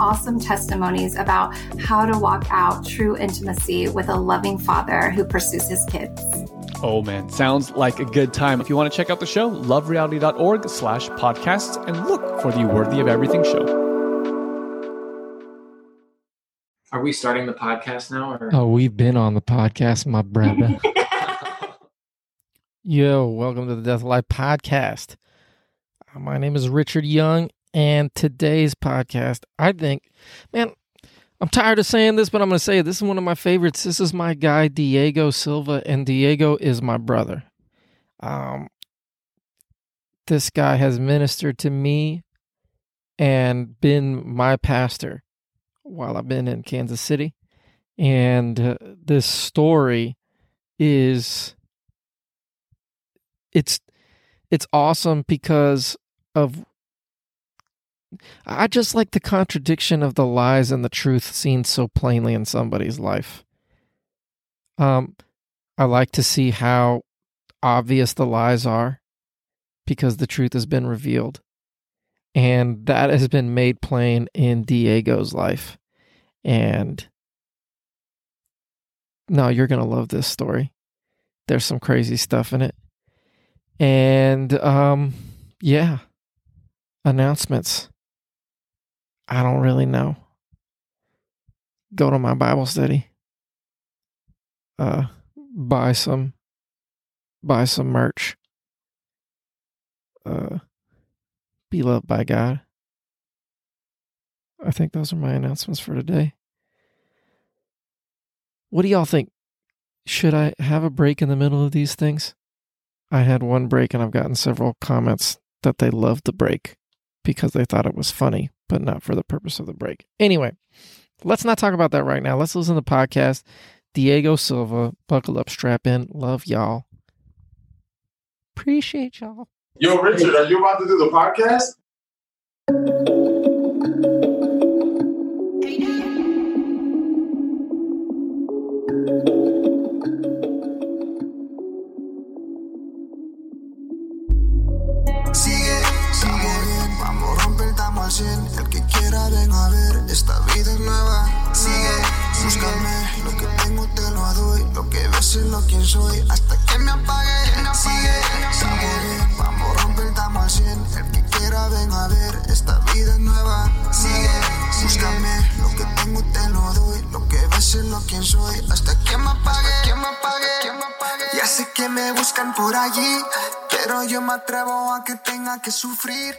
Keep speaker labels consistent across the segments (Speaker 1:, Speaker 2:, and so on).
Speaker 1: awesome testimonies about how to walk out true intimacy with a loving father who pursues his kids.
Speaker 2: Oh man, sounds like a good time. If you want to check out the show, lovereality.org slash podcasts and look for the Worthy of Everything show.
Speaker 3: Are we starting the podcast now? Or?
Speaker 4: Oh, we've been on the podcast, my brother. Yo, welcome to the Death Life podcast. My name is Richard Young, and today's podcast, I think, man, I'm tired of saying this, but I'm going to say it. This is one of my favorites. This is my guy, Diego Silva, and Diego is my brother. Um, this guy has ministered to me and been my pastor while I've been in Kansas City. And uh, this story is it's it's awesome because of I just like the contradiction of the lies and the truth seen so plainly in somebody's life. Um I like to see how obvious the lies are because the truth has been revealed. And that has been made plain in Diego's life. And no, you're going to love this story. There's some crazy stuff in it. And um yeah, announcements. I don't really know. Go to my Bible study. Uh buy some buy some merch. Uh be loved by God. I think those are my announcements for today. What do y'all think? Should I have a break in the middle of these things? I had one break and I've gotten several comments that they loved the break because they thought it was funny, but not for the purpose of the break. Anyway, let's not talk about that right now. Let's listen to the podcast. Diego Silva, buckle up, strap in. Love y'all. Appreciate y'all.
Speaker 5: Yo, Richard, are you about to do the podcast?
Speaker 6: Soy, hasta que me apague Sigue, bien, vamos a romper, estamos al 100 El que quiera ven a ver, esta vida es nueva Sigue, búscame, lo que tengo te lo doy Lo que ves es lo que soy, hasta que me apague que me apague, que me apague Ya sé que me buscan por allí pero yo me atrevo a que tenga que sufrir.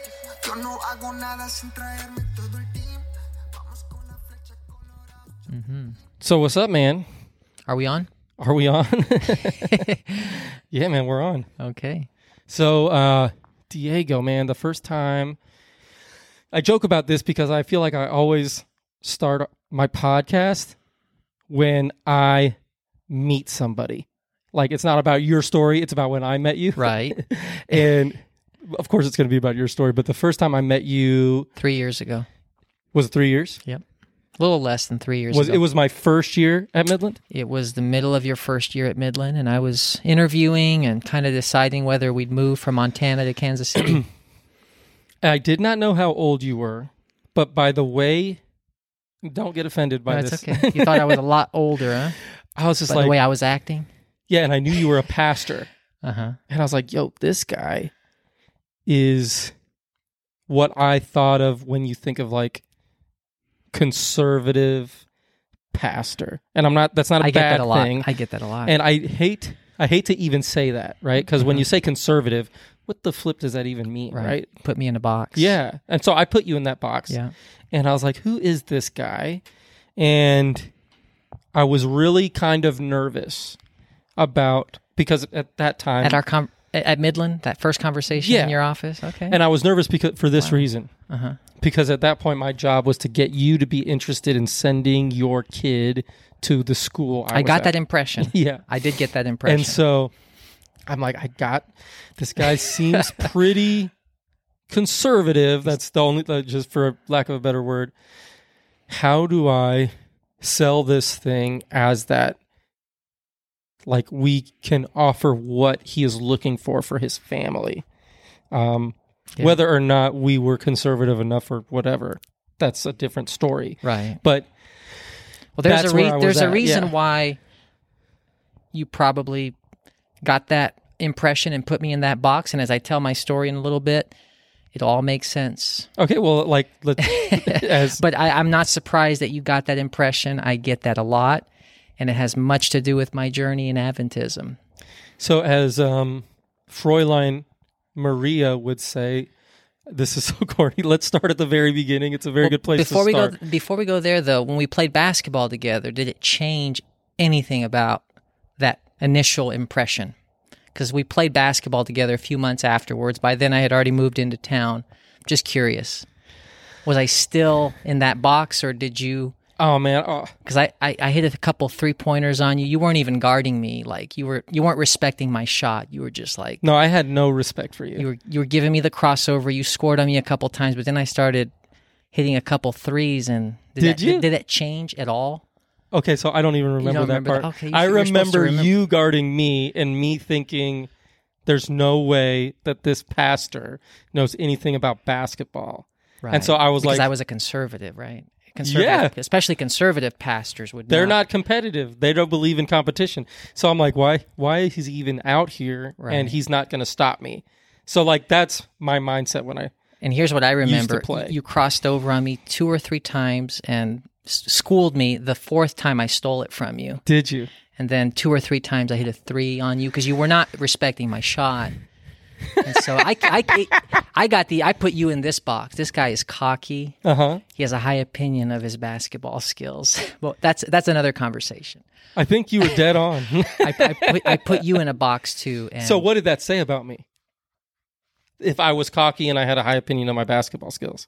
Speaker 6: Yo no hago nada sin traerme todo el team. Vamos con la flecha colorada.
Speaker 4: So, what's up, man?
Speaker 7: Are we on?
Speaker 4: Are we on? yeah, man, we're on.
Speaker 7: Okay.
Speaker 4: So, uh, Diego, man, the first time I joke about this because I feel like I always start my podcast when I meet somebody. Like it's not about your story, it's about when I met you.
Speaker 7: Right.
Speaker 4: and of course it's going to be about your story, but the first time I met you
Speaker 7: three years ago.
Speaker 4: was it 3 years?
Speaker 7: Yep. A little less than three years
Speaker 4: Was
Speaker 7: ago.
Speaker 4: it was my first year at Midland?
Speaker 7: It was the middle of your first year at Midland, and I was interviewing and kind of deciding whether we'd move from Montana to Kansas City.
Speaker 4: I did not know how old you were, but by the way, don't get offended by
Speaker 7: That's
Speaker 4: this.
Speaker 7: okay. You thought I was a lot older, huh?
Speaker 4: I was just
Speaker 7: By
Speaker 4: like,
Speaker 7: the way I was acting.
Speaker 4: yeah, and I knew you were a pastor.
Speaker 7: Uh huh.
Speaker 4: And I was like, yo, this guy is what I thought of when you think of like conservative pastor. And I'm not that's not a
Speaker 7: I
Speaker 4: bad
Speaker 7: a
Speaker 4: thing.
Speaker 7: I get that a lot.
Speaker 4: and I hate I hate to even say that, right? Because when mm-hmm. you say conservative, what the flip does that even mean, right?
Speaker 7: Put me in a box.
Speaker 4: Yeah. And so I put you in that box.
Speaker 7: Yeah.
Speaker 4: And I was like, who is this guy? And I was really kind of nervous about because at that time
Speaker 7: At our com- at Midland, that first conversation
Speaker 4: Yeah.
Speaker 7: in your office. Okay.
Speaker 4: and I was nervous because for this reason.
Speaker 7: uh-huh.
Speaker 4: Because at that point my job was to get you to be interested in sending your kid to the school I,
Speaker 7: I got
Speaker 4: at.
Speaker 7: that impression.
Speaker 4: Yeah.
Speaker 7: I did get that impression.
Speaker 4: And so I'm like, I got this guy seems pretty conservative. That's the only, just for lack of a better word. How do I sell this thing as that? Like we can offer what he is looking for for his family, um,
Speaker 7: Yeah.
Speaker 4: whether or not we were conservative enough or whatever. That's a different story.
Speaker 7: right.
Speaker 4: But
Speaker 7: Well, there's a re- there's a
Speaker 4: at,
Speaker 7: reason
Speaker 4: yeah.
Speaker 7: why you probably got that impression and put me in that box. And as I tell my story in a little bit, it all makes sense.
Speaker 4: okay, well, like as
Speaker 7: But I, I'm not surprised that you got that impression. I get that a lot, and it has much to do with my journey in Adventism.
Speaker 4: So, as um, Fräulein Maria would say, this is so corny. Let's start at the very beginning. It's a very good place
Speaker 7: before
Speaker 4: to
Speaker 7: we go before we go there though when we played basketball together did it change anything about that initial impression because we played basketball together a few months afterwards by then i had already moved into town just curious was i still in that box or did you
Speaker 4: oh man, oh,
Speaker 7: because I, I, I hit a couple three pointers on you you weren't even guarding me like you were you weren't respecting my shot you were just like
Speaker 4: no, I had no respect for you.
Speaker 7: you were you were giving me the crossover. You scored on me a couple times, but then I started hitting a couple threes. And did,
Speaker 4: Did
Speaker 7: that,
Speaker 4: you?
Speaker 7: Did, did that change at all?
Speaker 4: okay, so I don't even remember
Speaker 7: don't
Speaker 4: that
Speaker 7: remember that?
Speaker 4: part.
Speaker 7: Okay, you
Speaker 4: I
Speaker 7: should- you're supposed to
Speaker 4: remember
Speaker 7: remember-
Speaker 4: you guarding me and me thinking, "There's no way that this pastor knows anything about basketball." Right. And so I was
Speaker 7: because
Speaker 4: like,
Speaker 7: I was a conservative, right? Conservative,
Speaker 4: Yeah.
Speaker 7: especially conservative pastors would.
Speaker 4: They're not competitive. They don't believe in competition. So I'm like, why? Why is he even out here?
Speaker 7: Right.
Speaker 4: And he's not going to stop me. So like, that's my mindset when I.
Speaker 7: And here's what I remember: you crossed over on me two or three times and schooled me. The fourth time, I stole it from you,
Speaker 4: Did you?
Speaker 7: and then two or three times I hit a three on you because you were not respecting my shot. And so I, I, I got the I put you in this box. This guy is cocky.
Speaker 4: Uh huh.
Speaker 7: He has a high opinion of his basketball skills. Well, that's that's another conversation.
Speaker 4: I think you were dead on.
Speaker 7: I, I, put, I put you in a box too. And
Speaker 4: so what did that say about me? If I was cocky and I had a high opinion of my basketball skills,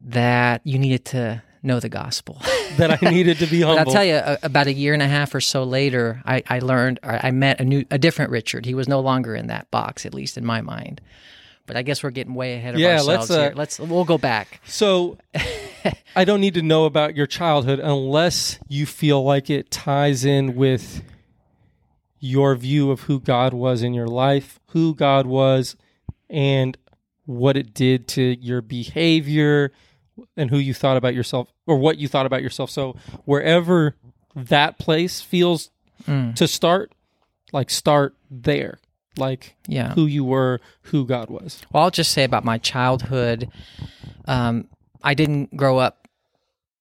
Speaker 7: that you needed to know the gospel.
Speaker 4: that I needed to be
Speaker 7: But
Speaker 4: humble.
Speaker 7: I'll tell you, a, about a year and a half or so later, I, I learned, or I met a new, a different Richard. He was no longer in that box, at least in my mind. But I guess we're getting way ahead of
Speaker 4: Yeah,
Speaker 7: ourselves
Speaker 4: let's, uh,
Speaker 7: here. Let's we'll go back.
Speaker 4: So I don't need to know about your childhood unless you feel like it ties in with your view of who God was in your life, who God was, and what it did to your behavior and who you thought about yourself or what you thought about yourself. So wherever that place feels to start, like start there. Like
Speaker 7: Yeah.
Speaker 4: who you were, who God was.
Speaker 7: Well, I'll just say about my childhood. Um, I didn't grow up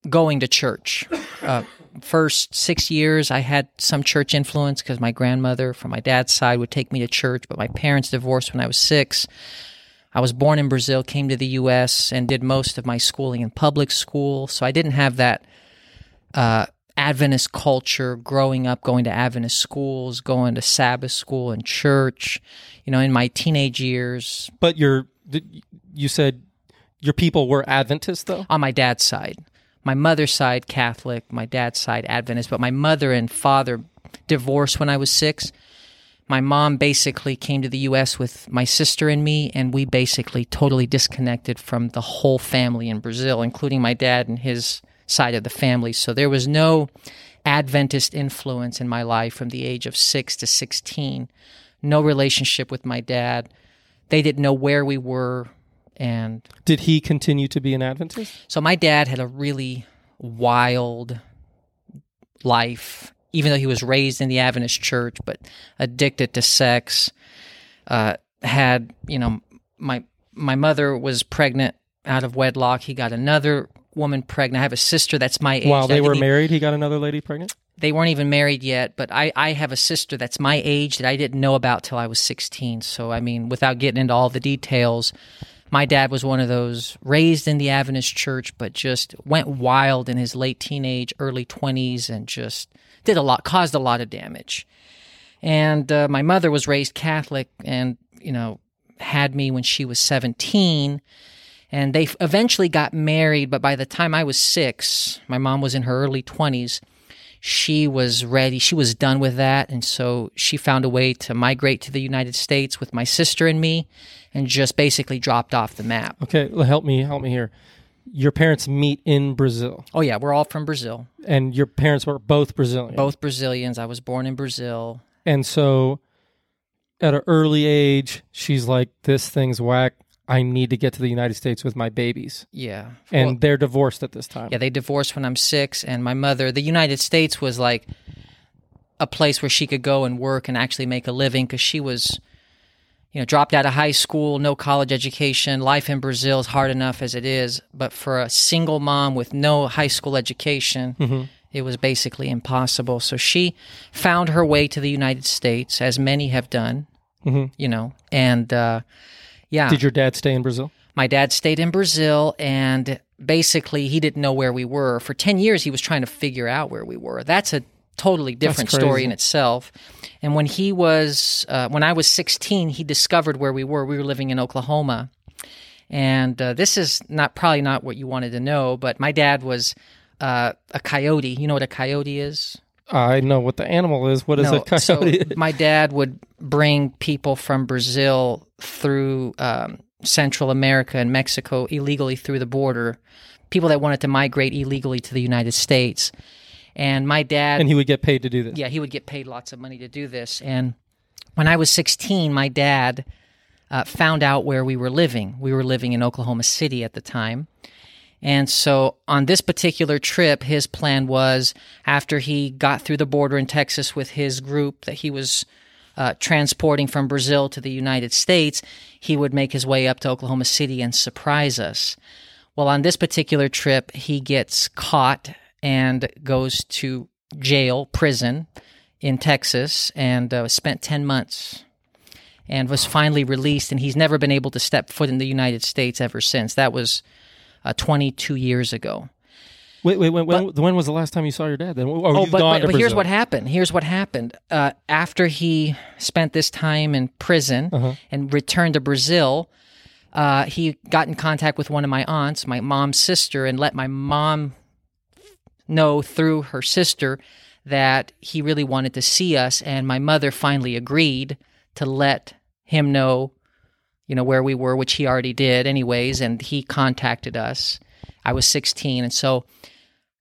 Speaker 7: going to church. Uh, first six years, I had some church influence because my grandmother from my dad's side would take me to church, but my parents divorced when I was six. I was born in Brazil, came to the U.S., and did most of my schooling in public school. So I didn't have that uh, Adventist culture growing up, going to Adventist schools, going to Sabbath school and church. You know, in my teenage years,
Speaker 4: But your you said your people were Adventists though?
Speaker 7: on my dad's side. My mother's side Catholic, my dad's side Adventist, but my mother and father divorced when I was 6. My mom basically came to the US with my sister and me and we basically totally disconnected from the whole family in Brazil, including my dad and his side of the family. So there was no Adventist influence in my life from the age of 6 to 16. No relationship with my dad. They didn't know where we were and
Speaker 4: Did he continue to be an Adventist?
Speaker 7: so my dad had a really wild life, even though he was raised in the Adventist church, but addicted to sex. Uh, had you know my my mother was pregnant out of wedlock. He got another woman pregnant. I have a sister that's my age.
Speaker 4: While they were married, he got another lady pregnant.
Speaker 7: they weren't even married yet, but I, I have a sister that's my age that I didn't know about till I was 16. So, I mean, without getting into all the details, my dad was one of those raised in the Adventist church, but just went wild in his late teenage, early 20s and just did a lot, caused a lot of damage. And uh, my mother was raised Catholic and, you know, had me when she was 17 and they eventually got married but by the time i was six my mom was in her early 20s she was ready she was done with that and so she found a way to migrate to the united states with my sister and me and just basically dropped off the map
Speaker 4: Okay, help me, help me here. Your parents meet in Brazil,
Speaker 7: oh yeah we're all from brazil
Speaker 4: and your parents were both Brazilian.
Speaker 7: both brazilians i was born in brazil
Speaker 4: And so at an early age, she's like, This thing's whack. I need to get to the United States with my babies.
Speaker 7: yeah
Speaker 4: And
Speaker 7: Well,
Speaker 4: they're divorced at this time.
Speaker 7: Yeah, they divorced when I'm six, and my mother, the United States was like a place where she could go and work and actually make a living because she was, you know, dropped out of high school, no college education. Life in Brazil is hard enough as it is, but for a single mom with no high school education, it was basically impossible. So she found her way to the United States, as many have done, you know, and uh, yeah.
Speaker 4: Did your dad stay in Brazil?
Speaker 7: My dad stayed in Brazil and basically he didn't know where we were. For 10 years, he was trying to figure out where we were. That's a totally different story in itself. And when he was, uh, when I was 16, he discovered where we were. We were living in Oklahoma. And uh, this is not probably not what you wanted to know, but my dad was uh, a coyote. You know what a coyote is?
Speaker 4: I know what the animal is. What is a coyote?
Speaker 7: So my dad would bring people from Brazil through um, Central America and Mexico illegally through the border, people that wanted to migrate illegally to the United States. And my dad,
Speaker 4: and he would get paid to do this.
Speaker 7: yeah, he would get paid lots of money to do this. And when I was 16, my dad uh, found out where we were living. We were living in Oklahoma City at the time. And so on this particular trip, his plan was after he got through the border in Texas with his group that he was uh, transporting from Brazil to the United States, he would make his way up to Oklahoma City and surprise us. Well, on this particular trip, he gets caught and goes to jail, prison in Texas, and uh, spent 10 months and was finally released. And he's never been able to step foot in the United States ever since. That was uh, 22 years ago.
Speaker 4: Wait, wait, wait. When, when was the last time you saw your dad? Then, oh,
Speaker 7: Oh, but, but, but here's what happened. Here's what happened. Uh, after he spent this time in prison
Speaker 4: Uh-huh.
Speaker 7: and returned to Brazil, uh, he got in contact with one of my aunts, my mom's sister, and let my mom know through her sister that he really wanted to see us. And my mother finally agreed to let him know, you know, where we were, which he already did, anyways. And he contacted us. I was 16, and so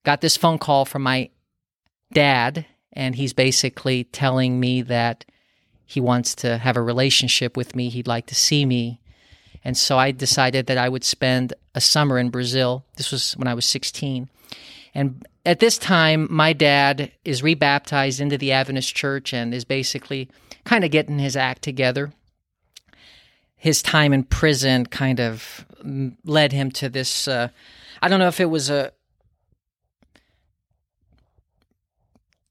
Speaker 7: got this phone call from my dad, and he's basically telling me that he wants to have a relationship with me. He'd like to see me. And so I decided that I would spend a summer in Brazil. This was when I was 16. And at this time, my dad is rebaptized into the Adventist church and is basically kind of getting his act together. His time in prison kind of mm, led him to this. Uh, I don't know if it was a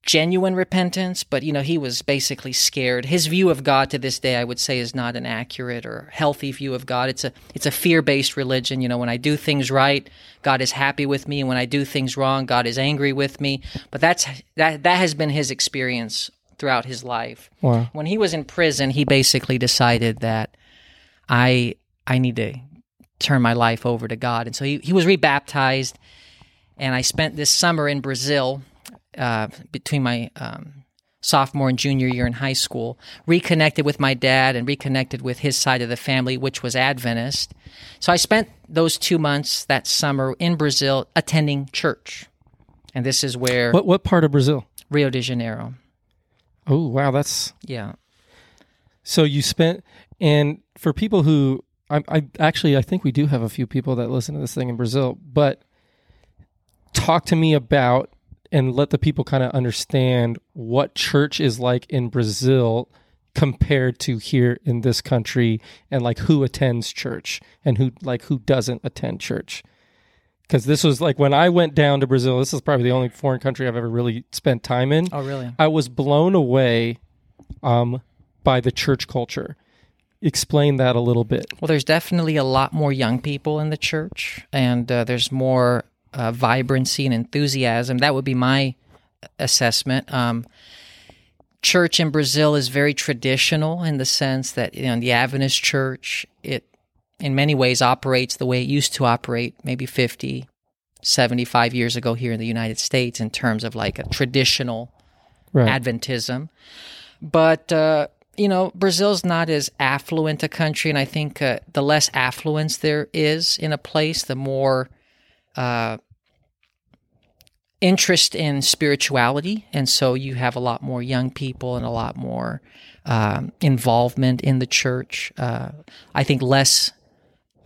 Speaker 7: genuine repentance, but you know, he was basically scared. His view of God to this day, I would say, is not an accurate or healthy view of God. It's a it's a fear based religion. You know, when I do things right, God is happy with me, and when I do things wrong, God is angry with me. But that's that that has been his experience throughout his life.
Speaker 4: Wow.
Speaker 7: When he was in prison, he basically decided that I I need to turn my life over to God, and so he he was rebaptized. And I spent this summer in Brazil uh, between my um, sophomore and junior year in high school, reconnected with my dad and reconnected with his side of the family, which was Adventist. So I spent those two months that summer in Brazil attending church. And this is where
Speaker 4: What what part of Brazil?
Speaker 7: Rio de Janeiro.
Speaker 4: Oh, wow. That's
Speaker 7: Yeah.
Speaker 4: so you spent. And for people who, I, I actually, I think we do have a few people that listen to this thing in Brazil. But talk to me about and let the people kind of understand what church is like in Brazil compared to here in this country and like who attends church and who like who doesn't attend church. Because this was like when i went down to brazil this is probably the only foreign country i've ever really spent time in.
Speaker 7: Oh, really?
Speaker 4: i was blown away um, by the church culture. Explain that a little bit.
Speaker 7: Well, there's definitely a lot more young people in the church, and uh, there's more uh, vibrancy and enthusiasm. That would be my assessment. Um, church in Brazil is very traditional in the sense that you know the Adventist church it in many ways operates the way it used to operate maybe 50 75 years ago here in the United States in terms of like a traditional
Speaker 4: right
Speaker 7: Adventism. But, uh, you know, Brazil's not as affluent a country. And I think uh, the less affluence there is in a place, the more uh, interest in spirituality. And so you have a lot more young people and a lot more um, involvement in the church. Uh, I think less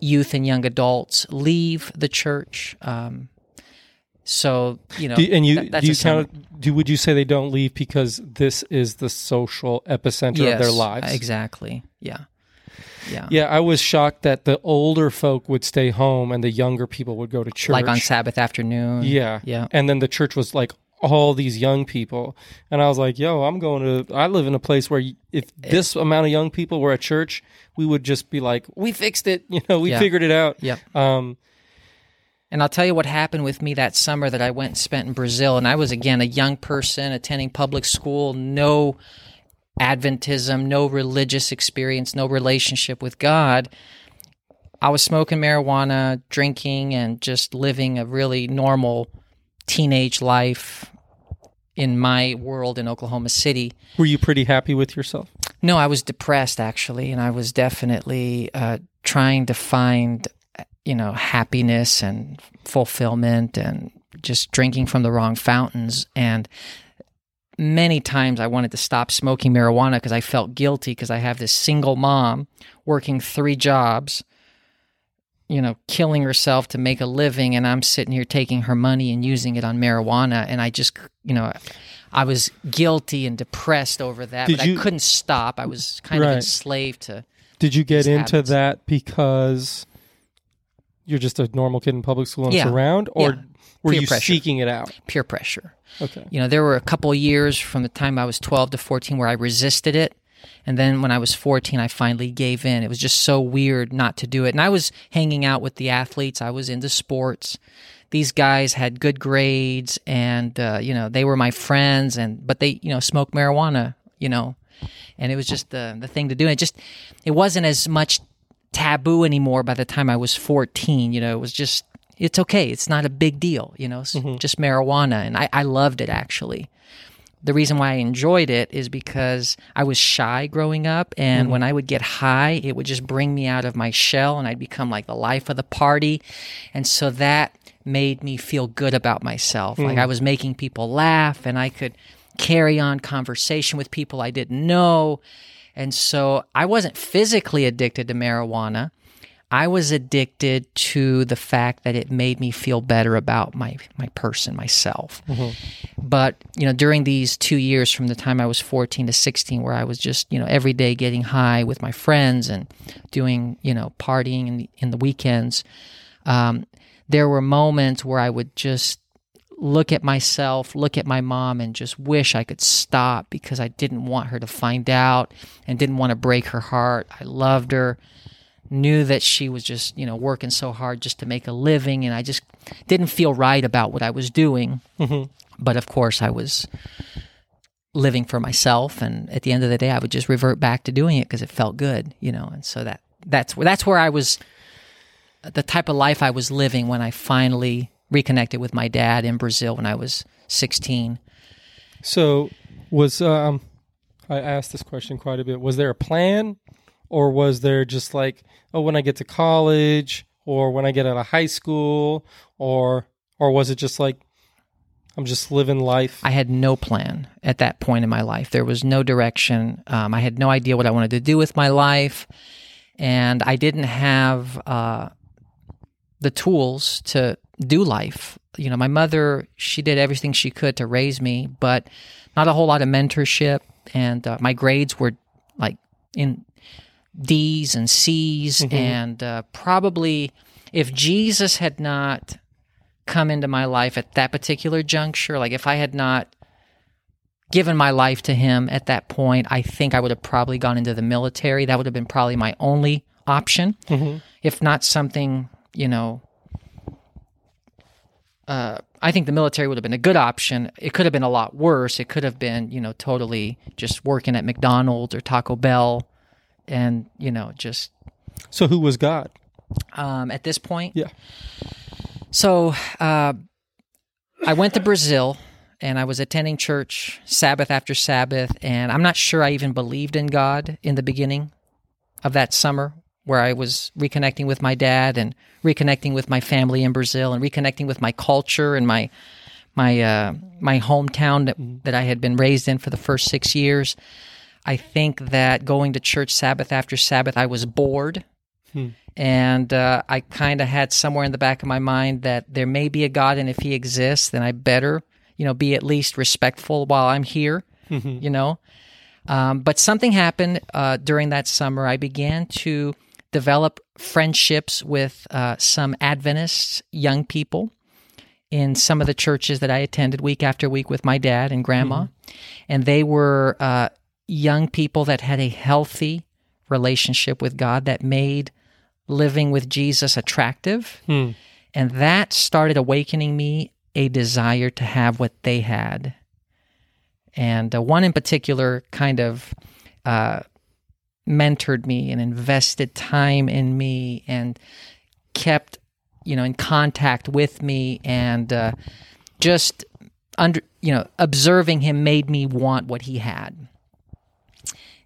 Speaker 7: youth and young adults leave the church. Um, so, you know,
Speaker 4: do, and you
Speaker 7: that- that's
Speaker 4: do you count do would you say they don't leave because this is the social epicenter of their lives
Speaker 7: Exactly. Yeah. Yeah.
Speaker 4: Yeah, I was shocked that the older folk would stay home and the younger people would go to church.
Speaker 7: Like on Sabbath afternoon.
Speaker 4: Yeah.
Speaker 7: Yeah.
Speaker 4: And then the church was like all these young people. And I was like, yo, I'm going to, I live in a place where if this amount of young people were at church, we would just be like, we fixed it. You know, we
Speaker 7: Yeah.
Speaker 4: figured it out.
Speaker 7: Yep.
Speaker 4: Um,
Speaker 7: And I'll tell you what happened with me that summer that I went and spent in Brazil. And I was, again, a young person attending public school, no Adventism, no religious experience, no relationship with God. I was smoking marijuana, drinking, and just living a really normal teenage life in my world in Oklahoma City.
Speaker 4: were you pretty happy with yourself?
Speaker 7: No, I was depressed actually, and I was definitely uh, trying to find, you know, happiness and fulfillment, and just drinking from the wrong fountains. And many times I wanted to stop smoking marijuana because I felt guilty because I have this single mom working three jobs, you know, killing herself to make a living, and I'm sitting here taking her money and using it on marijuana, and I just, you know. I was guilty and depressed over that,
Speaker 4: Did
Speaker 7: but
Speaker 4: you-
Speaker 7: I couldn't stop. I was kind of enslaved to.
Speaker 4: Did you get into
Speaker 7: habits.
Speaker 4: that because you're just a normal kid in public school and
Speaker 7: Yeah.
Speaker 4: it's around? Or
Speaker 7: Yeah.
Speaker 4: Were
Speaker 7: Peer
Speaker 4: you
Speaker 7: pressure.
Speaker 4: seeking it out?
Speaker 7: peer pressure.
Speaker 4: Okay.
Speaker 7: You know, there were a couple of years from the time I was 12 to 14 where I resisted it. And then when I was 14, I finally gave in. It was just so weird not to do it. And I was hanging out with the athletes, I was into sports. These guys had good grades and, uh, you know, they were my friends, and but they, you know, smoked marijuana, you know, and it was just the, the thing to do. And it just, it wasn't as much taboo anymore by the time I was 14. You know, it was just, it's okay. It's not a big deal, you know, it's mm-hmm. just marijuana. And I, I loved it actually. The reason why I enjoyed it is because I was shy growing up. And mm-hmm. when I would get high, it would just bring me out of my shell and I'd become like the life of the party. And so that made me feel good about myself. Like mm. I was making people laugh and I could carry on conversation with people I didn't know. And so I wasn't physically addicted to marijuana. I was addicted to the fact that it made me feel better about my my person, myself. But you know, during these two years, from the time I was fourteen to sixteen, where I was just you know every day getting high with my friends and doing you know partying in the, in the weekends, um, there were moments where I would just look at myself, look at my mom, and just wish I could stop because I didn't want her to find out and didn't want to break her heart. I loved her, knew that she was just, you know, working so hard just to make a living, and I just didn't feel right about what I was doing. But of course, I was living for myself, and at the end of the day, I would just revert back to doing it because it felt good, you know. And so that that's where that's where I was the type of life I was living when I finally reconnected with my dad in Brazil when I was 16.
Speaker 4: So was um I asked this question quite a bit. Was there a plan or was there just like, oh when I get to college or when I get out of high school or or was it just like I'm just living life?
Speaker 7: I had no plan at that point in my life. There was no direction. Um, I had no idea what I wanted to do with my life. And I didn't have uh, the tools to do life. You know, my mother, she did everything she could to raise me, but not a whole lot of mentorship. And uh, my grades were like in D's and C's, and uh, probably if Jesus had not come into my life at that particular juncture, like if I had not given my life to him at that point, I think I would have probably gone into the military. That would have been probably my only option, if not something, you know. Uh, I think the military would have been a good option. It could have been a lot worse. It could have been, you know, totally just working at McDonald's or Taco Bell, and you know, just
Speaker 4: So who was God?
Speaker 7: um, at this point.
Speaker 4: Yeah.
Speaker 7: So uh, I went to Brazil and I was attending church Sabbath after Sabbath, and I'm not sure I even believed in God in the beginning of that summer where I was reconnecting with my dad and reconnecting with my family in Brazil and reconnecting with my culture and my my uh, my hometown that, that I had been raised in for the first six years. I think that going to church Sabbath after Sabbath, I was bored and uh, I kind of had somewhere in the back of my mind that there may be a God, and if He exists, then I better, you know, be at least respectful while I'm here, you know. Um, but something happened uh, during that summer. I began to develop friendships with uh, some Adventist young people in some of the churches that I attended week after week with my dad and grandma, and they were uh, young people that had a healthy relationship with God that made living with Jesus attractive. And that started awakening me a desire to have what they had. And uh, one in particular kind of uh, mentored me and invested time in me and kept, you know, in contact with me and uh, just under, you know, observing him made me want what he had.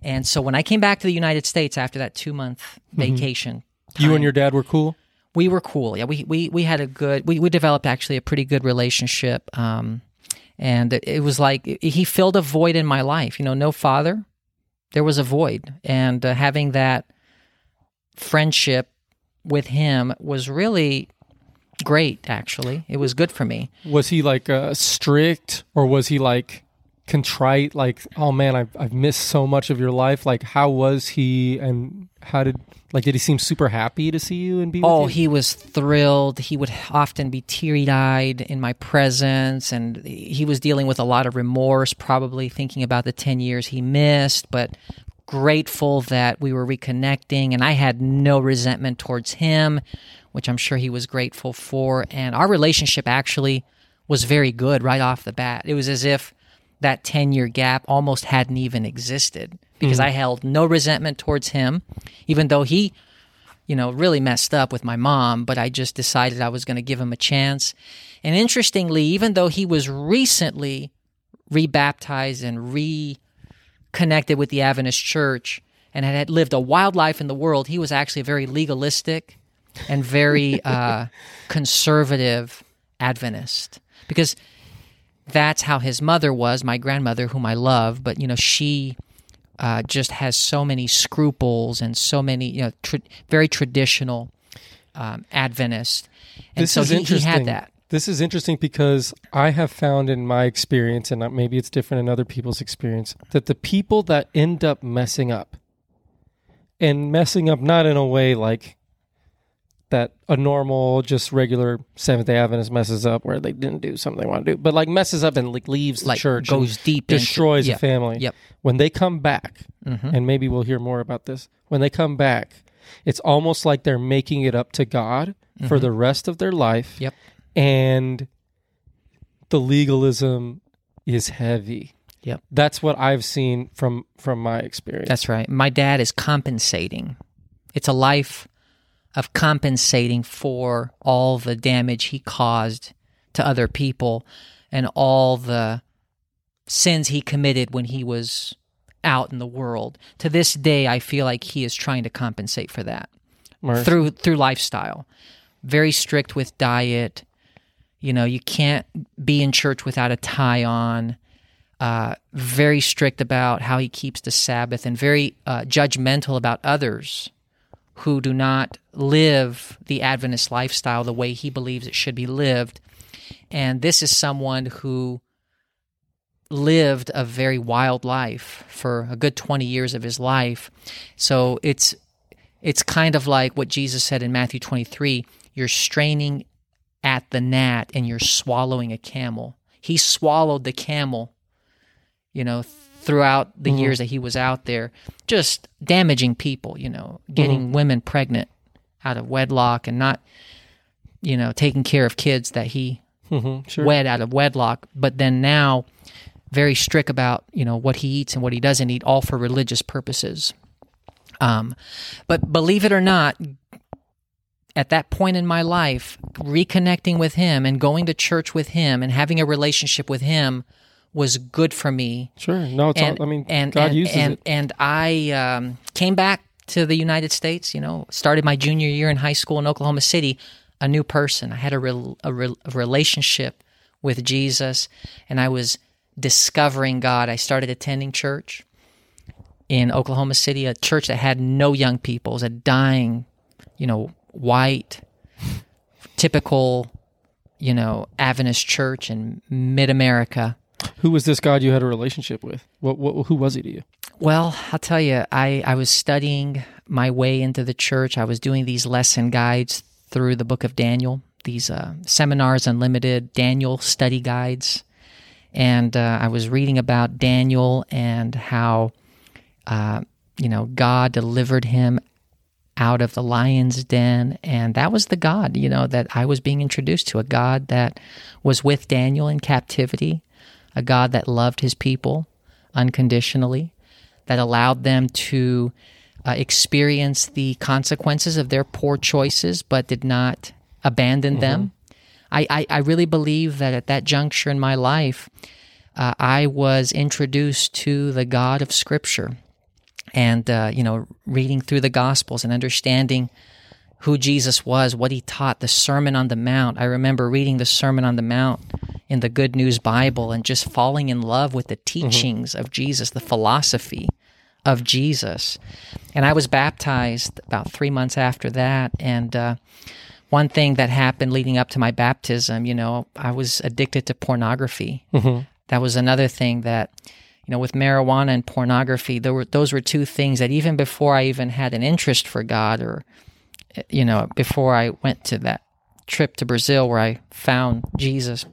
Speaker 7: And so when I came back to the United States after that two month vacation,
Speaker 4: You
Speaker 7: time-
Speaker 4: and your dad were cool.
Speaker 7: we were cool. Yeah, we we we had a good. We we developed actually a pretty good relationship. Um, and it, it was like he filled a void in my life. You know, no father. There was a void, and uh, having that friendship with him was really great. Actually, it was good for me.
Speaker 4: Was he like uh, strict or was he like contrite? Like, oh man, I've I've missed so much of your life. Like, how was he and how did like did he seem super happy to see you and be?
Speaker 7: Oh,
Speaker 4: with you?
Speaker 7: he was thrilled. He would often be teary eyed in my presence, and he was dealing with a lot of remorse, probably thinking about the 10 years he missed, but grateful that we were reconnecting. And I had no resentment towards him, which I'm sure he was grateful for. And our relationship actually was very good right off the bat. It was as if that 10 year gap almost hadn't even existed because I held no resentment towards him, even though he you know, really messed up with my mom, but I just decided I was going to give him a chance. And interestingly, even though he was recently rebaptized and reconnected with the Adventist church and had lived a wild life in the world, he was actually a very legalistic and very uh, conservative Adventist because that's how his mother was, my grandmother, whom I love, but, you know, she uh, just has so many scruples and so many, you know, tr- very traditional um, Adventist. And
Speaker 4: this
Speaker 7: so
Speaker 4: is
Speaker 7: he, he had that.
Speaker 4: This is interesting because I have found in my experience, and maybe it's different in other people's experience, that the people that end up messing up, and messing up not in a way like that a normal, just regular Seventh Day Adventist messes up where they didn't do something they want to do, but like messes up and like leaves the
Speaker 7: Like
Speaker 4: church,
Speaker 7: goes deep into-
Speaker 4: destroys
Speaker 7: yeah,
Speaker 4: a family.
Speaker 7: yep.
Speaker 4: When they come back, and maybe we'll hear more about this. When they come back, it's almost like they're making it up to God for the rest of their life
Speaker 7: Mm-hmm. Yep.
Speaker 4: and the legalism is heavy.
Speaker 7: Yep.
Speaker 4: That's what I've seen from from my experience.
Speaker 7: That's right. My dad is compensating. It's a life of compensating for all the damage he caused to other people and all the sins he committed when he was out in the world. To this day, I feel like he is trying to compensate for that through through lifestyle. Very strict with diet. You know, you can't be in church without a tie on. Uh, very strict about how he keeps the Sabbath, and very uh, judgmental about others who do not live the Adventist lifestyle the way he believes it should be lived. And this is someone who lived a very wild life for a good 20 years of his life. So it's it's kind of like what Jesus said in Matthew 23, you're straining at the gnat and you're swallowing a camel. He swallowed the camel, you know, throughout the
Speaker 4: Mhm.
Speaker 7: years that he was out there, just damaging people, you know, getting women pregnant out of wedlock and not, you know, taking care of kids that he
Speaker 4: hmm Sure.
Speaker 7: wed out of wedlock. But then now, very strict about you know what he eats and what he doesn't eat, all for religious purposes. Um, but believe it or not, at that point in my life, reconnecting with him and going to church with him and having a relationship with him was good for me
Speaker 4: Sure. No, it's
Speaker 7: and
Speaker 4: all, I mean,
Speaker 7: and
Speaker 4: God
Speaker 7: and,
Speaker 4: uses
Speaker 7: and,
Speaker 4: it.
Speaker 7: and I um, came back to the United States. You know, started my junior year in high school in Oklahoma City, a new person. I had a, a, a relationship with Jesus, and I was discovering God. I started attending church in Oklahoma City, a church that had no young people. It was a dying, you know, white, typical, you know, Adventist church in mid America.
Speaker 4: Who was this God you had a relationship with? What, what who was he to you?
Speaker 7: Well, I'll tell you, I, I was studying my way into the church. I was doing these lesson guides through the book of Daniel, these uh, Seminars Unlimited Daniel study guides. And uh, I was reading about Daniel and how, uh, you know, God delivered him out of the lion's den. And that was the God, you know, that I was being introduced to a God that was with Daniel in captivity, a God that loved his people unconditionally, that allowed them to uh, experience the consequences of their poor choices, but did not abandon them. I, I, I really believe that at that juncture in my life, uh, I was introduced to the God of Scripture, and uh, you know, reading through the Gospels and understanding who Jesus was, what he taught, the Sermon on the Mount. I remember reading the Sermon on the Mount in the Good News Bible and just falling in love with the teachings of Jesus, the philosophy of Jesus. And I was baptized about three months after that. And uh, one thing that happened leading up to my baptism, you know, I was addicted to pornography. That was another thing that, you know, with marijuana and pornography, there were those were two things that even before I even had an interest for God or you know, before I went to that trip to Brazil where I found Jesus,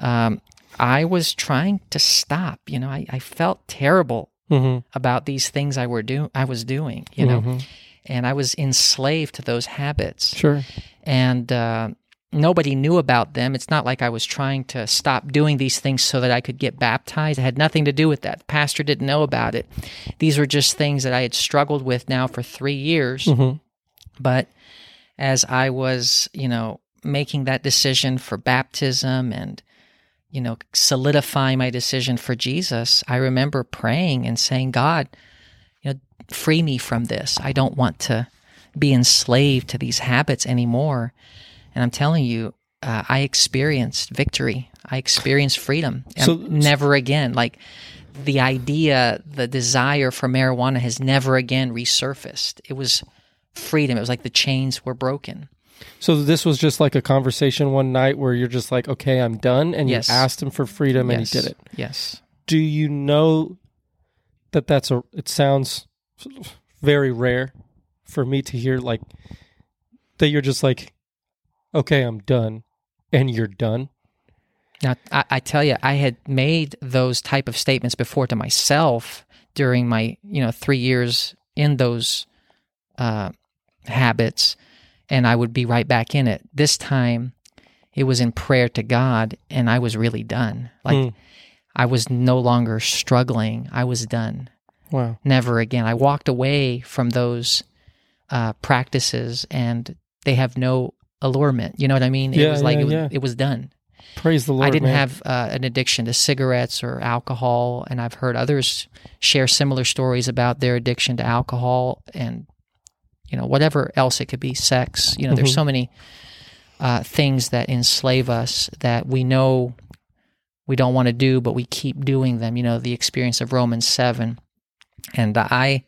Speaker 7: um, I was trying to stop. You know, I, I felt terrible
Speaker 4: Mm-hmm.
Speaker 7: about these things I were do I was doing. You know, and I was enslaved to those habits,
Speaker 4: Sure.
Speaker 7: and uh, nobody knew about them. It's not like I was trying to stop doing these things so that I could get baptized. It had nothing to do with that. The pastor didn't know about it. These were just things that I had struggled with now for three years.
Speaker 4: Mhm.
Speaker 7: But as I was, you know, making that decision for baptism and, you know, solidifying my decision for Jesus, I remember praying and saying, God, you know, free me from this. I don't want to be enslaved to these habits anymore. And I'm telling you, uh, I experienced victory. I experienced freedom.
Speaker 4: So-
Speaker 7: never again. Like the idea, the desire for marijuana has never again resurfaced. It was freedom. It was like the chains were broken.
Speaker 4: So this was just like a conversation one night where you're just like, okay, I'm done, and
Speaker 7: Yes.
Speaker 4: you asked him for freedom, and
Speaker 7: yes.
Speaker 4: he did it.
Speaker 7: Yes.
Speaker 4: Do you know that that's a? It sounds very rare for me to hear like that. You're just like, okay, I'm done, and you're done.
Speaker 7: Now, I, I tell you, I had made those type of statements before to myself during my, you know, three years in those uh, habits, and I would be right back in it. This time, it was in prayer to God, and I was really done. Like
Speaker 4: Hmm.
Speaker 7: I was no longer struggling. I was done.
Speaker 4: Wow.
Speaker 7: Never again. I walked away from those uh, practices, and they have no allurement. You know what I mean? It
Speaker 4: Yeah,
Speaker 7: was like
Speaker 4: yeah,
Speaker 7: it, was,
Speaker 4: yeah.
Speaker 7: it was done.
Speaker 4: Praise the Lord.
Speaker 7: I didn't
Speaker 4: man.
Speaker 7: have uh, an addiction to cigarettes or alcohol, and I've heard others share similar stories about their addiction to alcohol and you know whatever else it could be, sex. You know, there's
Speaker 4: Mhm.
Speaker 7: so many uh, things that enslave us that we know we don't want to do, but we keep doing them. You know, the experience of Romans seven, and I,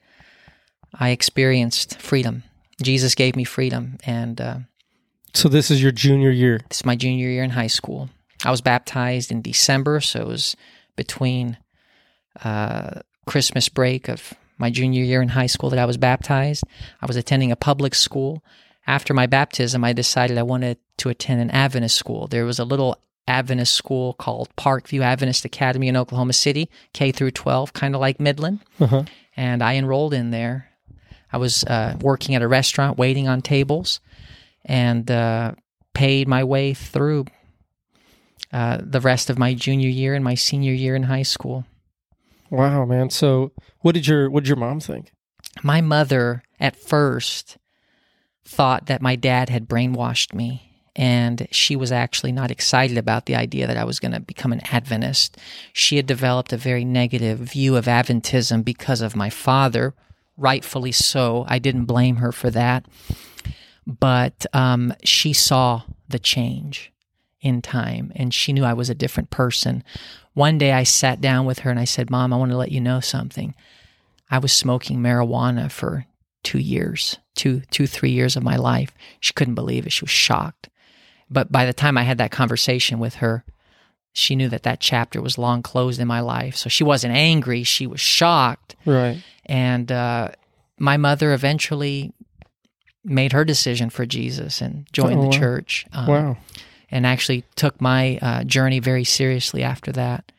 Speaker 7: I experienced freedom. Jesus gave me freedom, and uh,
Speaker 4: So this is your junior year.
Speaker 7: this is my junior year in high school. I was baptized in December, so it was between uh, Christmas break of my junior year in high school that I was baptized. I was attending a public school. After my baptism, I decided I wanted to attend an Adventist school. There was a little Adventist school called Parkview Adventist Academy in Oklahoma City, K through 12, kind of like Midland.
Speaker 4: Uh-huh.
Speaker 7: And I enrolled in there. I was uh, working at a restaurant, waiting on tables, and uh, paid my way through uh, the rest of my junior year and my senior year in high school.
Speaker 4: Wow, man. So, what did your what did your mom think?
Speaker 7: My mother, at first, thought that my dad had brainwashed me. And she was actually not excited about the idea that I was going to become an Adventist. She had developed a very negative view of Adventism because of my father, rightfully so. I didn't blame her for that. But um, she saw the change in time and she knew I was a different person. One day I sat down with her and I said, Mom, I want to let you know something. I was smoking marijuana for two years, two, two, three years of my life. She couldn't believe it. She was shocked. But by the time I had that conversation with her, she knew that that chapter was long closed in my life. So she wasn't angry. She was shocked.
Speaker 4: Right.
Speaker 7: And uh, my mother eventually made her decision for Jesus and joined
Speaker 4: Oh,
Speaker 7: the church. Um,
Speaker 4: Wow.
Speaker 7: And actually took my uh, journey very seriously after that.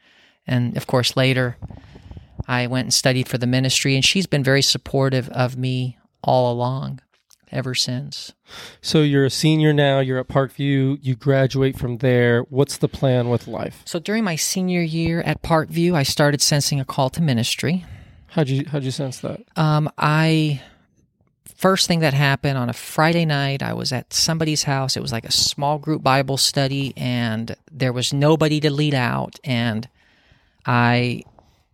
Speaker 7: And of course, later I went and studied for the ministry, and she's been very supportive of me all along ever since.
Speaker 4: So you're a senior now. You're at Parkview. You graduate from there. What's the plan with life?
Speaker 7: So during my senior year at Parkview, I started sensing a call to ministry.
Speaker 4: How'd you how'd you sense that?
Speaker 7: Um, I first thing that happened on a Friday night, I was at somebody's house. It was like a small group Bible study, and there was nobody to lead out, and I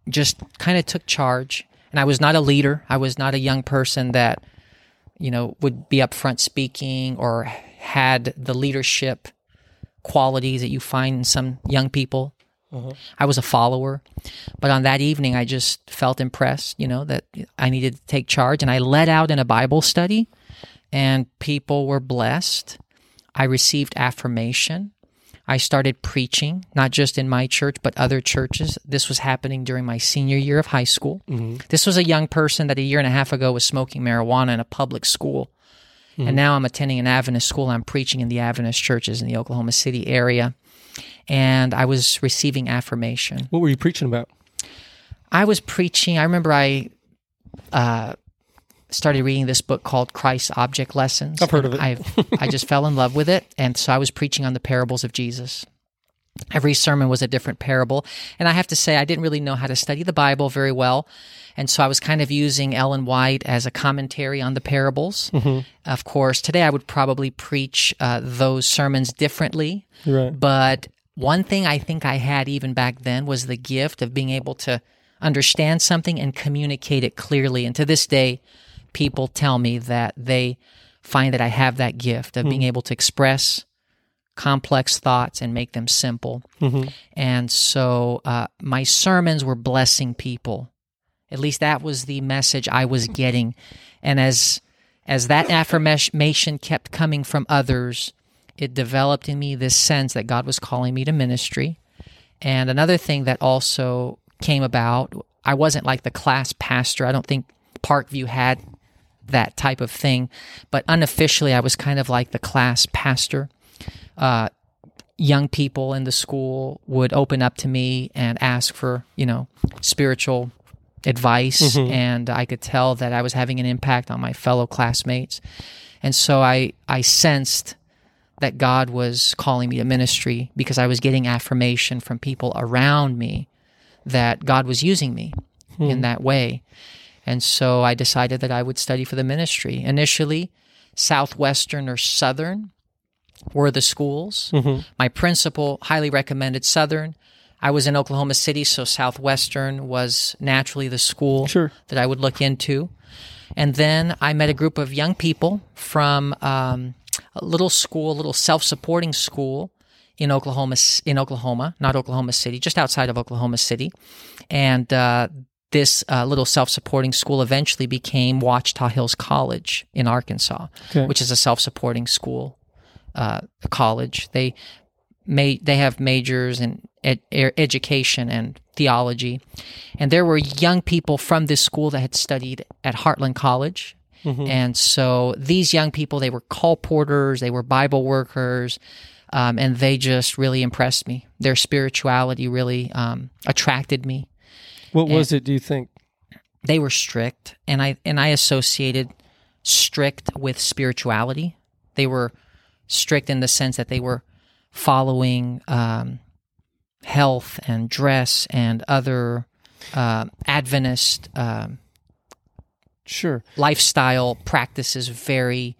Speaker 7: just kind of took charge. And I was not a leader. I was not a young person that you know would be up front speaking or had the leadership qualities that you find in some young people. Mm-hmm. I was a follower, but on that evening, I just felt impressed, you know, that I needed to take charge. And I led out in a Bible study, and people were blessed. I received affirmation. I started preaching, not just in my church, but other churches. This was happening during my senior year of high school. Mm-hmm. This was a young person that a year and a half ago was smoking marijuana in a public school. Mm-hmm. And now I'm attending an Adventist school. I'm preaching in the Adventist churches in the Oklahoma City area. And I was receiving affirmation.
Speaker 4: What were you preaching about?
Speaker 7: I was preaching. I remember I uh, started reading this book called Christ's Object Lessons.
Speaker 4: I've heard of it.
Speaker 7: I I just fell in love with it, and so I was preaching on the parables of Jesus. Every sermon was a different parable, and I have to say I didn't really know how to study the Bible very well, and so I was kind of using Ellen White as a commentary on the parables. Of course, today I would probably preach uh, those sermons differently,
Speaker 4: Right.
Speaker 7: but one thing I think I had even back then was the gift of being able to understand something and communicate it clearly. And to this day, people tell me that they find that I have that gift of being able to express complex thoughts and make them simple. And so uh, my sermons were blessing people. At least that was the message I was getting. And as as that affirmation kept coming from others, it developed in me this sense that God was calling me to ministry. And another thing that also came about, I wasn't like the class pastor. I don't think Parkview had that type of thing, but unofficially, I was kind of like the class pastor. Uh, young people in the school would open up to me and ask for, you know, spiritual advice, and I could tell that I was having an impact on my fellow classmates. And so I, I sensed that God was calling me to ministry because I was getting affirmation from people around me that God was using me in that way. And so I decided that I would study for the ministry. Initially, Southwestern or Southern were the schools. My principal highly recommended Southern. I was in Oklahoma City, so Southwestern was naturally the school
Speaker 4: Sure.
Speaker 7: that I would look into. And then I met a group of young people from um, a little school, a little self-supporting school in Oklahoma, in Oklahoma, not Oklahoma City, just outside of Oklahoma City. And uh, this uh, little self-supporting school eventually became Ouachita Hills College in Arkansas,
Speaker 4: Okay.
Speaker 7: which is a self-supporting school uh, college. They may they have majors in ed- e- education and theology. And there were young people from this school that had studied at Heartland College. And so these young people, they were colporters, they were Bible workers, um, and they just really impressed me. Their spirituality really um, attracted me.
Speaker 4: What was it? Do you think?
Speaker 7: They were strict, and I and I associated strict with spirituality. They were strict in the sense that they were following um, health and dress and other uh, Adventist um,
Speaker 4: Sure.
Speaker 7: lifestyle practices very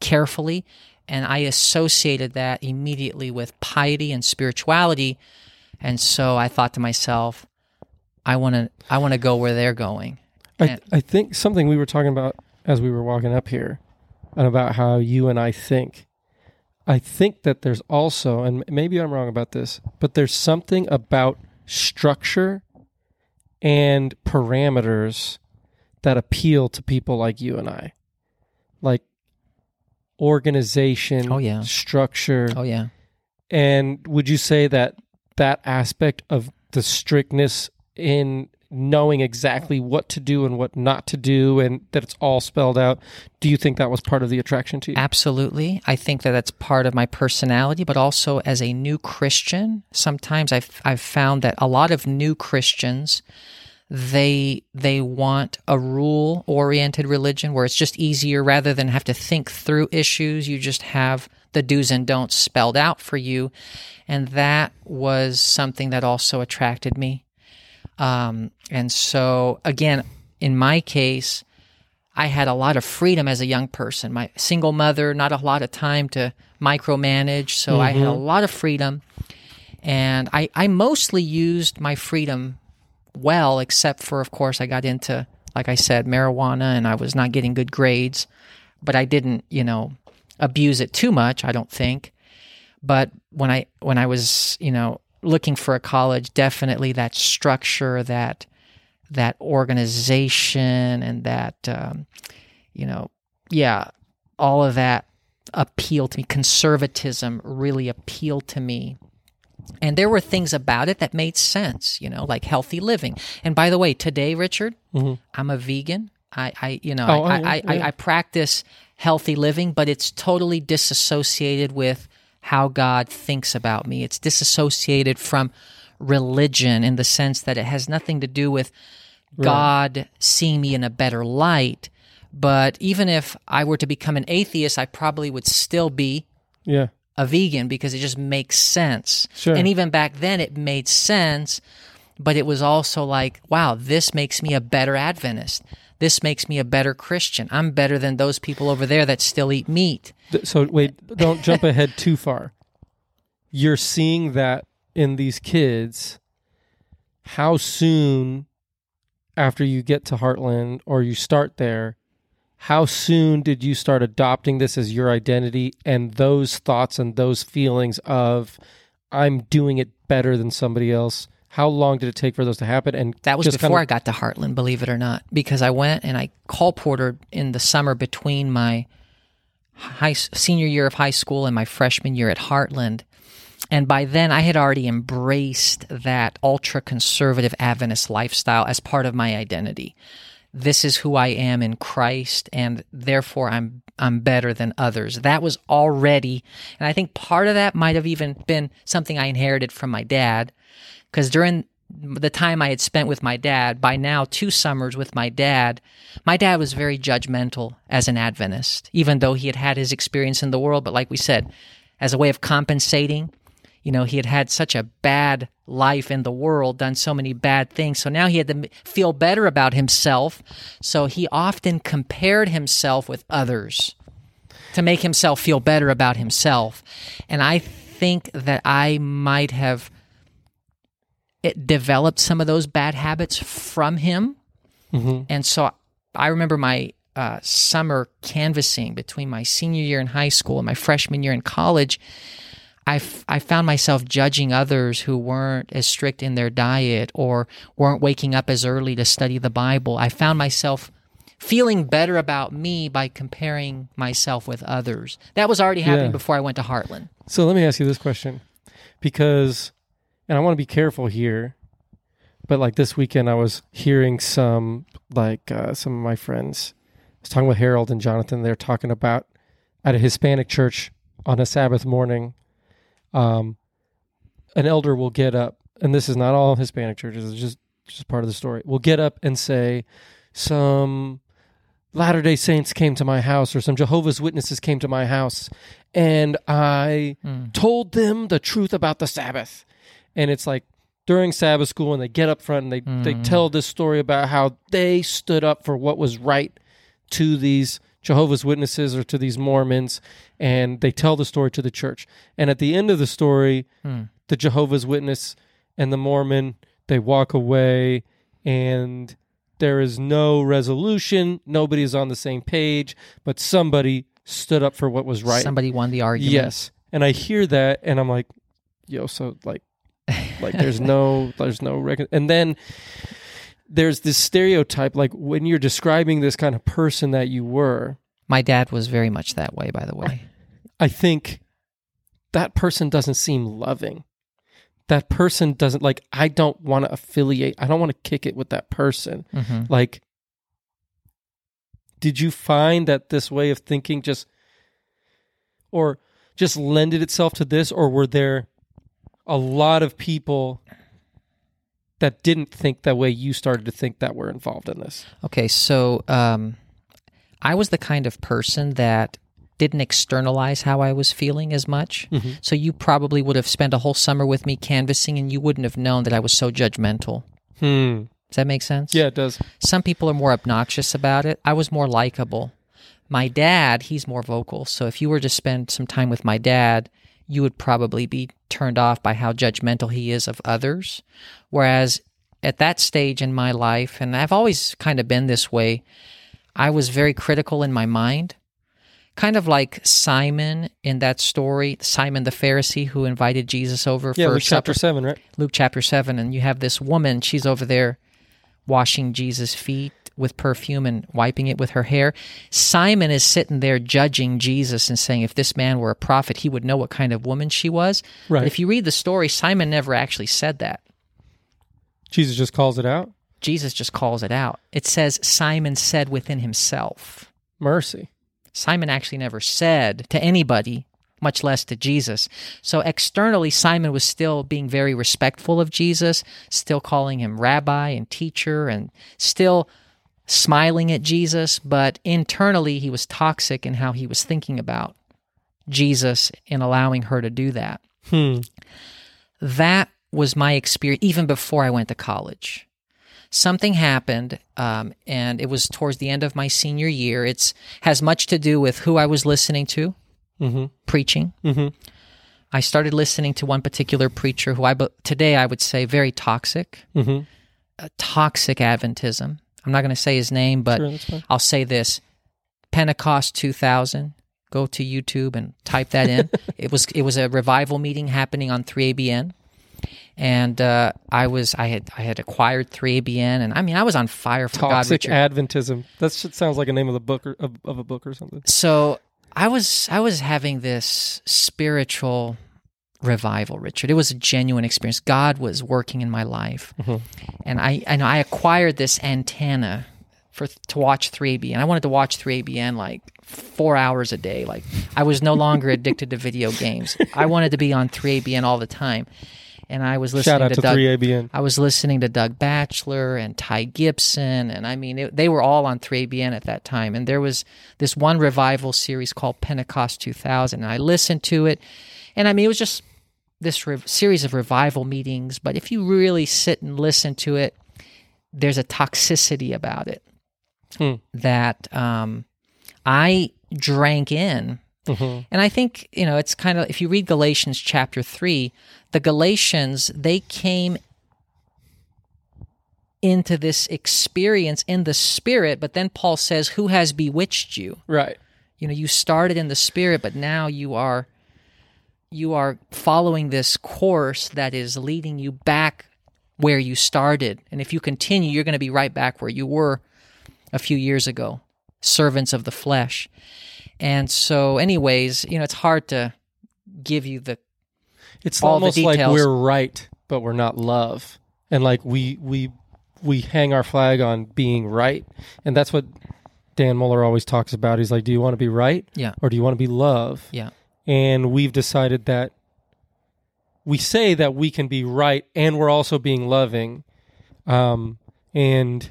Speaker 7: carefully. And I associated that immediately with piety and spirituality. And so I thought to myself, I want to I want to go where they're going.
Speaker 4: I, I think something we were talking about as we were walking up here and about how you and I think. I think that there's also, and maybe I'm wrong about this, but there's something about structure and parameters that appeal to people like you and I. Like organization,
Speaker 7: Oh, yeah.
Speaker 4: structure.
Speaker 7: Oh yeah.
Speaker 4: And would you say that that aspect of the strictness in knowing exactly what to do and what not to do and that it's all spelled out, do you think that was part of the attraction to you?
Speaker 7: Absolutely. I think that that's part of my personality, but also as a new Christian, sometimes I've, I've found that a lot of new Christians, they, they want a rule oriented religion where it's just easier rather than have to think through issues. You just have the do's and don'ts spelled out for you. And that was something that also attracted me. Um, and so again, in my case, I had a lot of freedom as a young person. My single mother, not a lot of time to micromanage, so I had a lot of freedom. And I, I mostly used my freedom well, except for, of course, I got into, like I said, marijuana and I was not getting good grades. But I didn't, you know, abuse it too much, I don't think. But when I when I was, you know, looking for a college, definitely that structure, that that organization and that um, you know yeah all of that appealed to me conservatism really appealed to me and there were things about it that made sense you know like healthy living and by the way today richard mm-hmm. i'm a vegan i, I you know
Speaker 4: Oh,
Speaker 7: I,
Speaker 4: oh,
Speaker 7: I, I,
Speaker 4: yeah.
Speaker 7: I practice healthy living but it's totally disassociated with how god thinks about me it's disassociated from religion in the sense that it has nothing to do with God seeing me in a better light. But even if I were to become an atheist, I probably would still be
Speaker 4: Yeah.
Speaker 7: A vegan because it just makes sense.
Speaker 4: Sure.
Speaker 7: And even back then, it made sense, but it was also like, wow, this makes me a better Adventist. This makes me a better Christian. I'm better than those people over there that still eat meat.
Speaker 4: So wait, don't jump ahead too far. You're seeing that in these kids. How soon after you get to Heartland or you start there, how soon did you start adopting this as your identity and those thoughts and those feelings of I'm doing it better than somebody else? How long did it take for those to happen? And
Speaker 7: That was
Speaker 4: just
Speaker 7: before
Speaker 4: kinda-
Speaker 7: I got to Heartland, believe it or not, because I went and I colportered in the summer between my high senior year of high school and my freshman year at Heartland. And by then, I had already embraced that ultra conservative Adventist lifestyle as part of my identity. This is who I am in Christ, and therefore I'm I'm better than others. That was already, and I think part of that might have even been something I inherited from my dad, because during the time I had spent with my dad, by now two summers with my dad, my dad was very judgmental as an Adventist, even though he had had his experience in the world. But like we said, as a way of compensating, you know, he had had such a bad life in the world, done so many bad things. So now he had to feel better about himself. So he often compared himself with others to make himself feel better about himself. And I think that I might have it developed some of those bad habits from him. And so I remember my uh, summer canvassing between my senior year in high school and my freshman year in college. I, f- I found myself judging others who weren't as strict in their diet or weren't waking up as early to study the Bible. I found myself feeling better about me by comparing myself with others. That was already happening
Speaker 4: Yeah.
Speaker 7: before I went to Heartland.
Speaker 4: So let me ask you this question, because and I want to be careful here, but like this weekend, I was hearing some like uh, some of my friends. I was talking with Harold and Jonathan. They're talking about at a Hispanic church on a Sabbath morning. Um, an elder will get up, and this is not all Hispanic churches. It's just just part of the story. Will get up and say, some Latter day Saints came to my house or some Jehovah's Witnesses came to my house and I told them the truth about the Sabbath. And it's like during Sabbath school and they get up front and they, they tell this story about how they stood up for what was right to these Jehovah's Witnesses or to these Mormons and they tell the story to the church. And at the end of the story, hmm. the Jehovah's Witness and the Mormon, they walk away and there is no resolution. Nobody is on the same page, but somebody stood up for what was right.
Speaker 7: Somebody won the argument.
Speaker 4: Yes. And I hear that and I'm like, yo, so like like there's no there's no recon- and then there's this stereotype like when you're describing this kind of person that you were,
Speaker 7: My dad was very much that way, by the way.
Speaker 4: I think that person doesn't seem loving. That person doesn't like I don't want to affiliate. I don't want to kick it with that person.
Speaker 7: hmm
Speaker 4: Like did you find that this way of thinking just or just lended itself to this or were there a lot of people that didn't think that way you started to think that were involved in this?
Speaker 7: Okay, so um, I was the kind of person that didn't externalize how I was feeling as much.
Speaker 4: Mm-hmm.
Speaker 7: So you probably would have spent a whole summer with me canvassing and you wouldn't have known that I was so judgmental.
Speaker 4: Hmm.
Speaker 7: Does that make sense?
Speaker 4: Yeah, it does.
Speaker 7: Some people are more obnoxious about it. I was more likable. My dad, he's more vocal. So if you were to spend some time with my dad, you would probably be turned off by how judgmental he is of others. Whereas at that stage in my life, and I've always kind of been this way, I was very critical in my mind. Kind of like Simon in that story, Simon the Pharisee who invited Jesus over
Speaker 4: Yeah,
Speaker 7: for
Speaker 4: Luke
Speaker 7: supper.
Speaker 4: chapter 7, right?
Speaker 7: Luke chapter 7, and you have this woman, she's over there washing Jesus' feet with perfume and wiping it with her hair. Simon is sitting there judging Jesus and saying, if this man were a prophet, he would know what kind of woman she was.
Speaker 4: Right.
Speaker 7: But if you read the story, Simon never actually said that.
Speaker 4: Jesus just calls it out.
Speaker 7: Jesus just calls it out. It says, Simon said within himself.
Speaker 4: Mercy.
Speaker 7: Simon actually never said to anybody, much less to Jesus. So externally, Simon was still being very respectful of Jesus, still calling him rabbi and teacher, and still smiling at Jesus. But internally, he was toxic in how he was thinking about Jesus in allowing her to do that.
Speaker 4: Hmm.
Speaker 7: That was my experience even before I went to college. Something happened, um, and it was towards the end of my senior year. It's has much to do with who I was listening to
Speaker 4: Mhm.
Speaker 7: preaching.
Speaker 4: Mhm.
Speaker 7: I started listening to one particular preacher who I today I would say very toxic,
Speaker 4: Mhm.
Speaker 7: a toxic Adventism. I'm not going to say his name, but
Speaker 4: Sure.
Speaker 7: I'll say this: Pentecost 2000. Go to YouTube and type that in. it was it was a revival meeting happening on 3ABN, and uh, I was I had I had acquired 3ABN, and I mean I was on fire for God.
Speaker 4: Toxic
Speaker 7: Richard.
Speaker 4: Adventism. That sounds like a name of the book or of, of a book or something.
Speaker 7: so I was I was having this spiritual revival, Richard. It was a genuine experience. God was working in my life, and I and I acquired this antenna for to watch 3ABN. I wanted to watch 3ABN like four hours a day. Like I was no longer addicted to video games. I wanted to be on 3ABN all the time, and I was listening
Speaker 4: Shout out
Speaker 7: to,
Speaker 4: to
Speaker 7: Doug.
Speaker 4: 3ABN.
Speaker 7: I was listening to Doug Batchelor and Ty Gibson, and I mean, it, they were all on 3ABN at that time. And there was this one revival series called Pentecost 2000, and I listened to it, and I mean, it was just this re- series of revival meetings. But if you really sit and listen to it, there's a toxicity about it
Speaker 4: Hmm.
Speaker 7: that um, I drank in.
Speaker 4: Mhm.
Speaker 7: And I think, you know, it's kind of, if you read Galatians chapter 3, the Galatians, they came into this experience in the spirit, but then Paul says, Who has bewitched you?
Speaker 4: Right.
Speaker 7: You know, you started in the spirit, but now you are you are following this course that is leading you back where you started. And if you continue, you're going to be right back where you were a few years ago, servants of the flesh. And so, anyways, you know, it's hard to give you the
Speaker 4: It's
Speaker 7: All the
Speaker 4: almost like we're right but we're not love. And like we we we hang our flag on being right, and that's what Dan Muller always talks about. He's like, "Do you want to be right,
Speaker 7: Yeah.
Speaker 4: or do you want to be love?"
Speaker 7: Yeah.
Speaker 4: And we've decided that we say that we can be right, and we're also being loving, um, and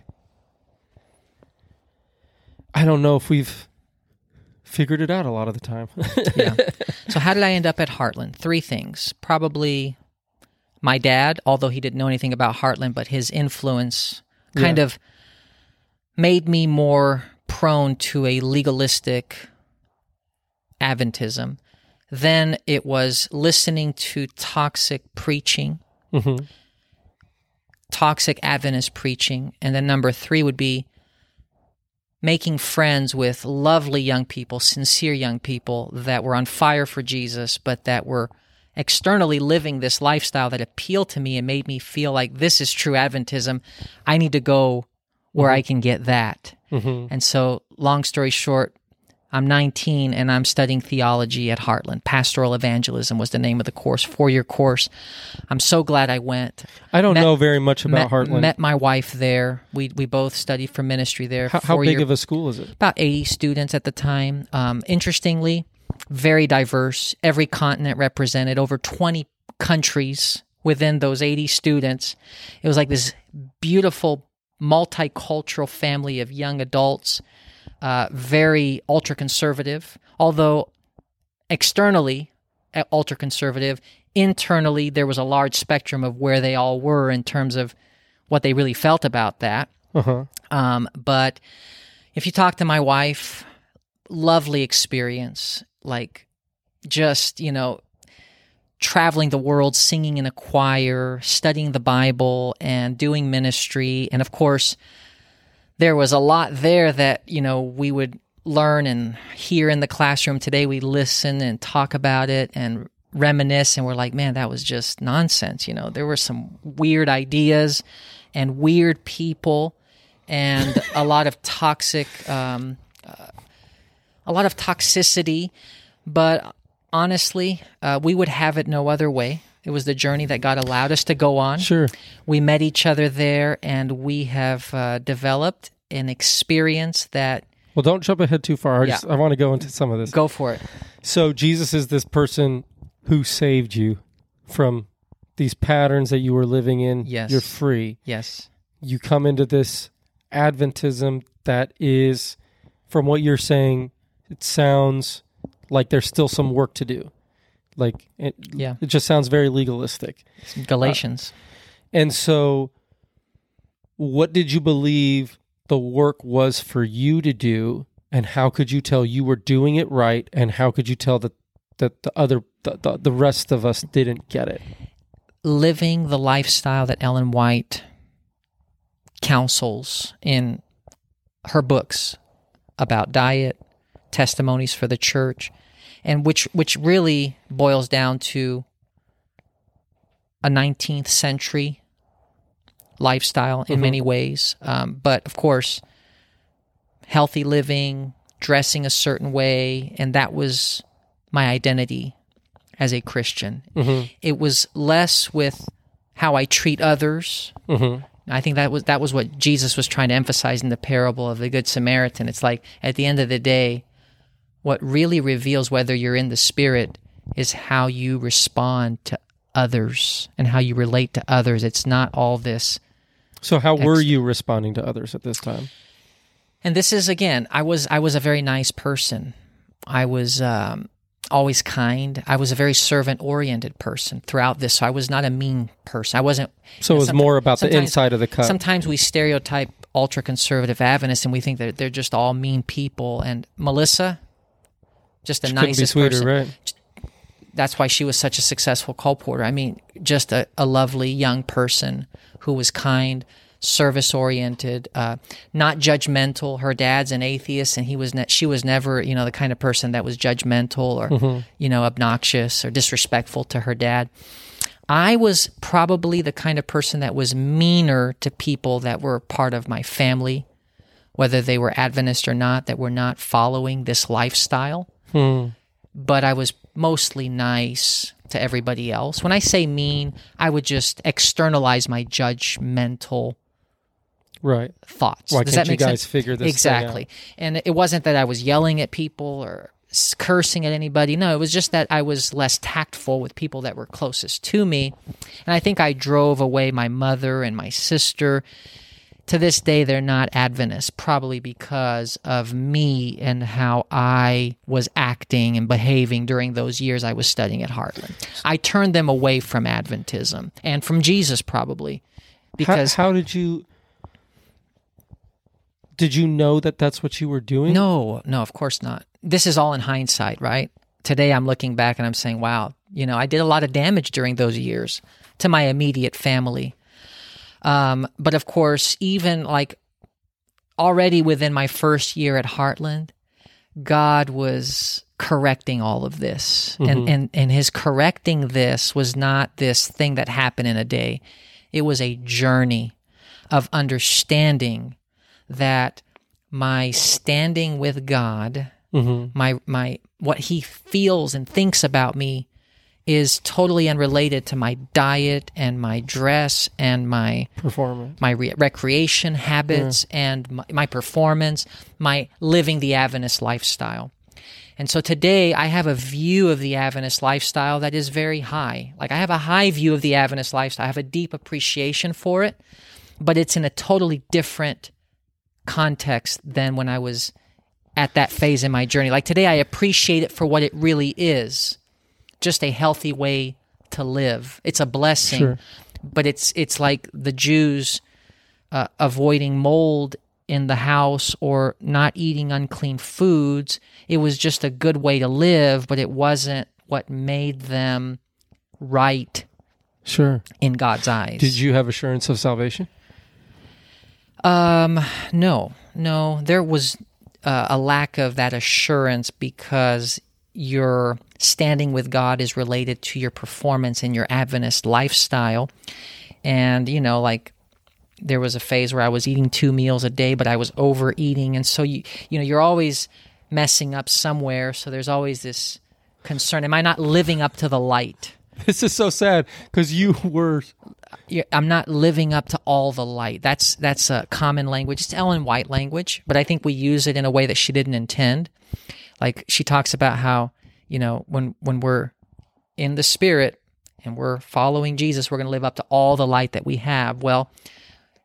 Speaker 4: I don't know if we've figured it out a lot of the time.
Speaker 7: yeah. So how did I end up at Heartland? Three things. Probably my dad, although he didn't know anything about Heartland, but his influence kind
Speaker 4: Yeah.
Speaker 7: of made me more prone to a legalistic Adventism. Then it was listening to toxic preaching,
Speaker 4: hmm
Speaker 7: toxic Adventist preaching. And then number three would be making friends with lovely young people, sincere young people that were on fire for Jesus, but that were externally living this lifestyle that appealed to me and made me feel like this is true Adventism. I need to go where I can get that.
Speaker 4: hmm
Speaker 7: And so, long story short, I'm 19 and I'm studying theology at Heartland. Pastoral Evangelism was the name of the course, four year course. I'm so glad I went.
Speaker 4: I don't
Speaker 7: Met-
Speaker 4: know very much about
Speaker 7: met,
Speaker 4: Heartland.
Speaker 7: met my wife there. We we both studied for ministry there.
Speaker 4: how, how big of a school is it?
Speaker 7: about 80 students at the time. Um, interestingly, very diverse, every continent represented, over 20 countries within those 80 students. It was like this beautiful multicultural family of young adults, uh, very ultra conservative, although externally ultra conservative, internally there was a large spectrum of where they all were in terms of what they really felt about that.
Speaker 4: Uh huh.
Speaker 7: Um, but if you talk to my wife, lovely experience. Like just, you know, traveling the world, singing in a choir, studying the Bible, and doing ministry. And of course, there was a lot there that, you know, we would learn and hear in the classroom. Today we listen and talk about it and reminisce. And we're like, man, that was just nonsense. You know, there were some weird ideas and weird people and a lot of toxic, um, uh, a lot of toxicity. But honestly, uh, we would have it no other way. It was the journey that God allowed us to go on.
Speaker 4: Sure.
Speaker 7: We met each other there, and we have uh, developed an experience that
Speaker 4: Well, don't jump ahead too far. I,
Speaker 7: Yeah.
Speaker 4: just, I want to go into some of this.
Speaker 7: go for it.
Speaker 4: So Jesus is this person who saved you from these patterns that you were living in.
Speaker 7: Yes.
Speaker 4: You're free.
Speaker 7: Yes.
Speaker 4: You come into this Adventism that is, from what you're saying, it sounds like there's still some work to do. Like it,
Speaker 7: Yeah.
Speaker 4: it just sounds very legalistic.
Speaker 7: Galatians.
Speaker 4: Uh, and so, what did you believe the work was for you to do, and how could you tell you were doing it right, and how could you tell that that the other the, the, the rest of us didn't get it?
Speaker 7: living the lifestyle that Ellen White counsels in her books about diet, testimonies for the church, and which which really boils down to a 19th century lifestyle in many ways. Um, but of course, healthy living, dressing a certain way, and that was my identity as a Christian. It was less with how I treat others.
Speaker 4: Mm-hmm.
Speaker 7: I think that was that was what Jesus was trying to emphasize in the parable of the Good Samaritan. It's like at the end of the day, what really reveals whether you're in the spirit is how you respond to others and how you relate to others. It's not all this
Speaker 4: So, how were you responding to others at this time?
Speaker 7: and this is again i was i was a very nice person i was um, always kind i was a very servant oriented person throughout this so i was not a mean person i wasn't
Speaker 4: So, it was more about the inside of the cup.
Speaker 7: sometimes we stereotype ultra conservative adventists and we think that they're just all mean people and melissa just the
Speaker 4: be
Speaker 7: nicest
Speaker 4: sweeter,
Speaker 7: person
Speaker 4: right?
Speaker 7: that's why she was such a successful colporter. I mean, just a, a lovely young person who was kind, service oriented, uh, not judgmental. Her dad's an atheist, and he was ne- she was never you know the kind of person that was judgmental or you know obnoxious or disrespectful to her dad. I was probably the kind of person that was meaner to people that were part of my family, whether they were Adventist or not, that were not following this lifestyle
Speaker 4: Hmm.
Speaker 7: but I was mostly nice to everybody else. When I say mean, I would just externalize my judgmental
Speaker 4: Right.
Speaker 7: thoughts.
Speaker 4: Why
Speaker 7: Does
Speaker 4: can't
Speaker 7: that
Speaker 4: you guys
Speaker 7: sense?
Speaker 4: figure this
Speaker 7: exactly? And it wasn't that I was yelling at people or cursing at anybody. No, it was just that I was less tactful with people that were closest to me, and I think I drove away my mother and my sister. To this day, they're not Adventists, probably because of me and how I was acting and behaving during those years I was studying at Heartland. I turned them away from Adventism and from Jesus, probably
Speaker 4: How,
Speaker 7: because
Speaker 4: how did you? Did you know that that's what you were doing?
Speaker 7: No, no, of course not. This is all in hindsight, right? Today I'm looking back and I'm saying, wow, you know, I did a lot of damage during those years to my immediate family. Um, but of course, even like already within my first year at Heartland, God was correcting all of this. And, and and his correcting this was not this thing that happened in a day. It was a journey of understanding that my standing with God, my my what he feels and thinks about me is totally unrelated to my diet and my dress and my
Speaker 4: Performance.
Speaker 7: my re- recreation habits and my, my performance, my living the Adventist lifestyle. And so today I have a view of the Adventist lifestyle that is very high. Like I have a high view of the Adventist lifestyle. I have a deep appreciation for it, but it's in a totally different context than when I was at that phase in my journey. Like today I appreciate it for what it really is. Just a healthy way to live. It's a blessing.
Speaker 4: Sure.
Speaker 7: But it's it's like the Jews uh, avoiding mold in the house or not eating unclean foods. It was just a good way to live, but it wasn't what made them right
Speaker 4: Sure.
Speaker 7: in God's eyes.
Speaker 4: Did you have assurance of salvation?
Speaker 7: Um, no, no. There was uh, a lack of that assurance because your standing with God is related to your performance in your Adventist lifestyle. And, you know, like there was a phase where I was eating two meals a day, but I was overeating. And so, you, you know, you're always messing up somewhere. So there's always this concern. Am I not living up to the light?
Speaker 4: This is so sad because you were.
Speaker 7: I'm not living up to all the light. That's that's a common language. It's Ellen White language, but I think we use it in a way that she didn't intend. Like she talks about how you know when when we're in the spirit and we're following Jesus, we're going to live up to all the light that we have. Well,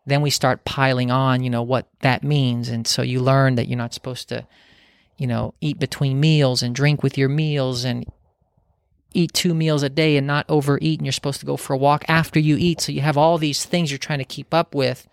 Speaker 7: then we start piling on, you know, what that means, and so you learn that you're not supposed to, you know, eat between meals and drink with your meals and eat two meals a day and not overeat. And you're supposed to go for a walk after you eat. So you have all these things you're trying to keep up with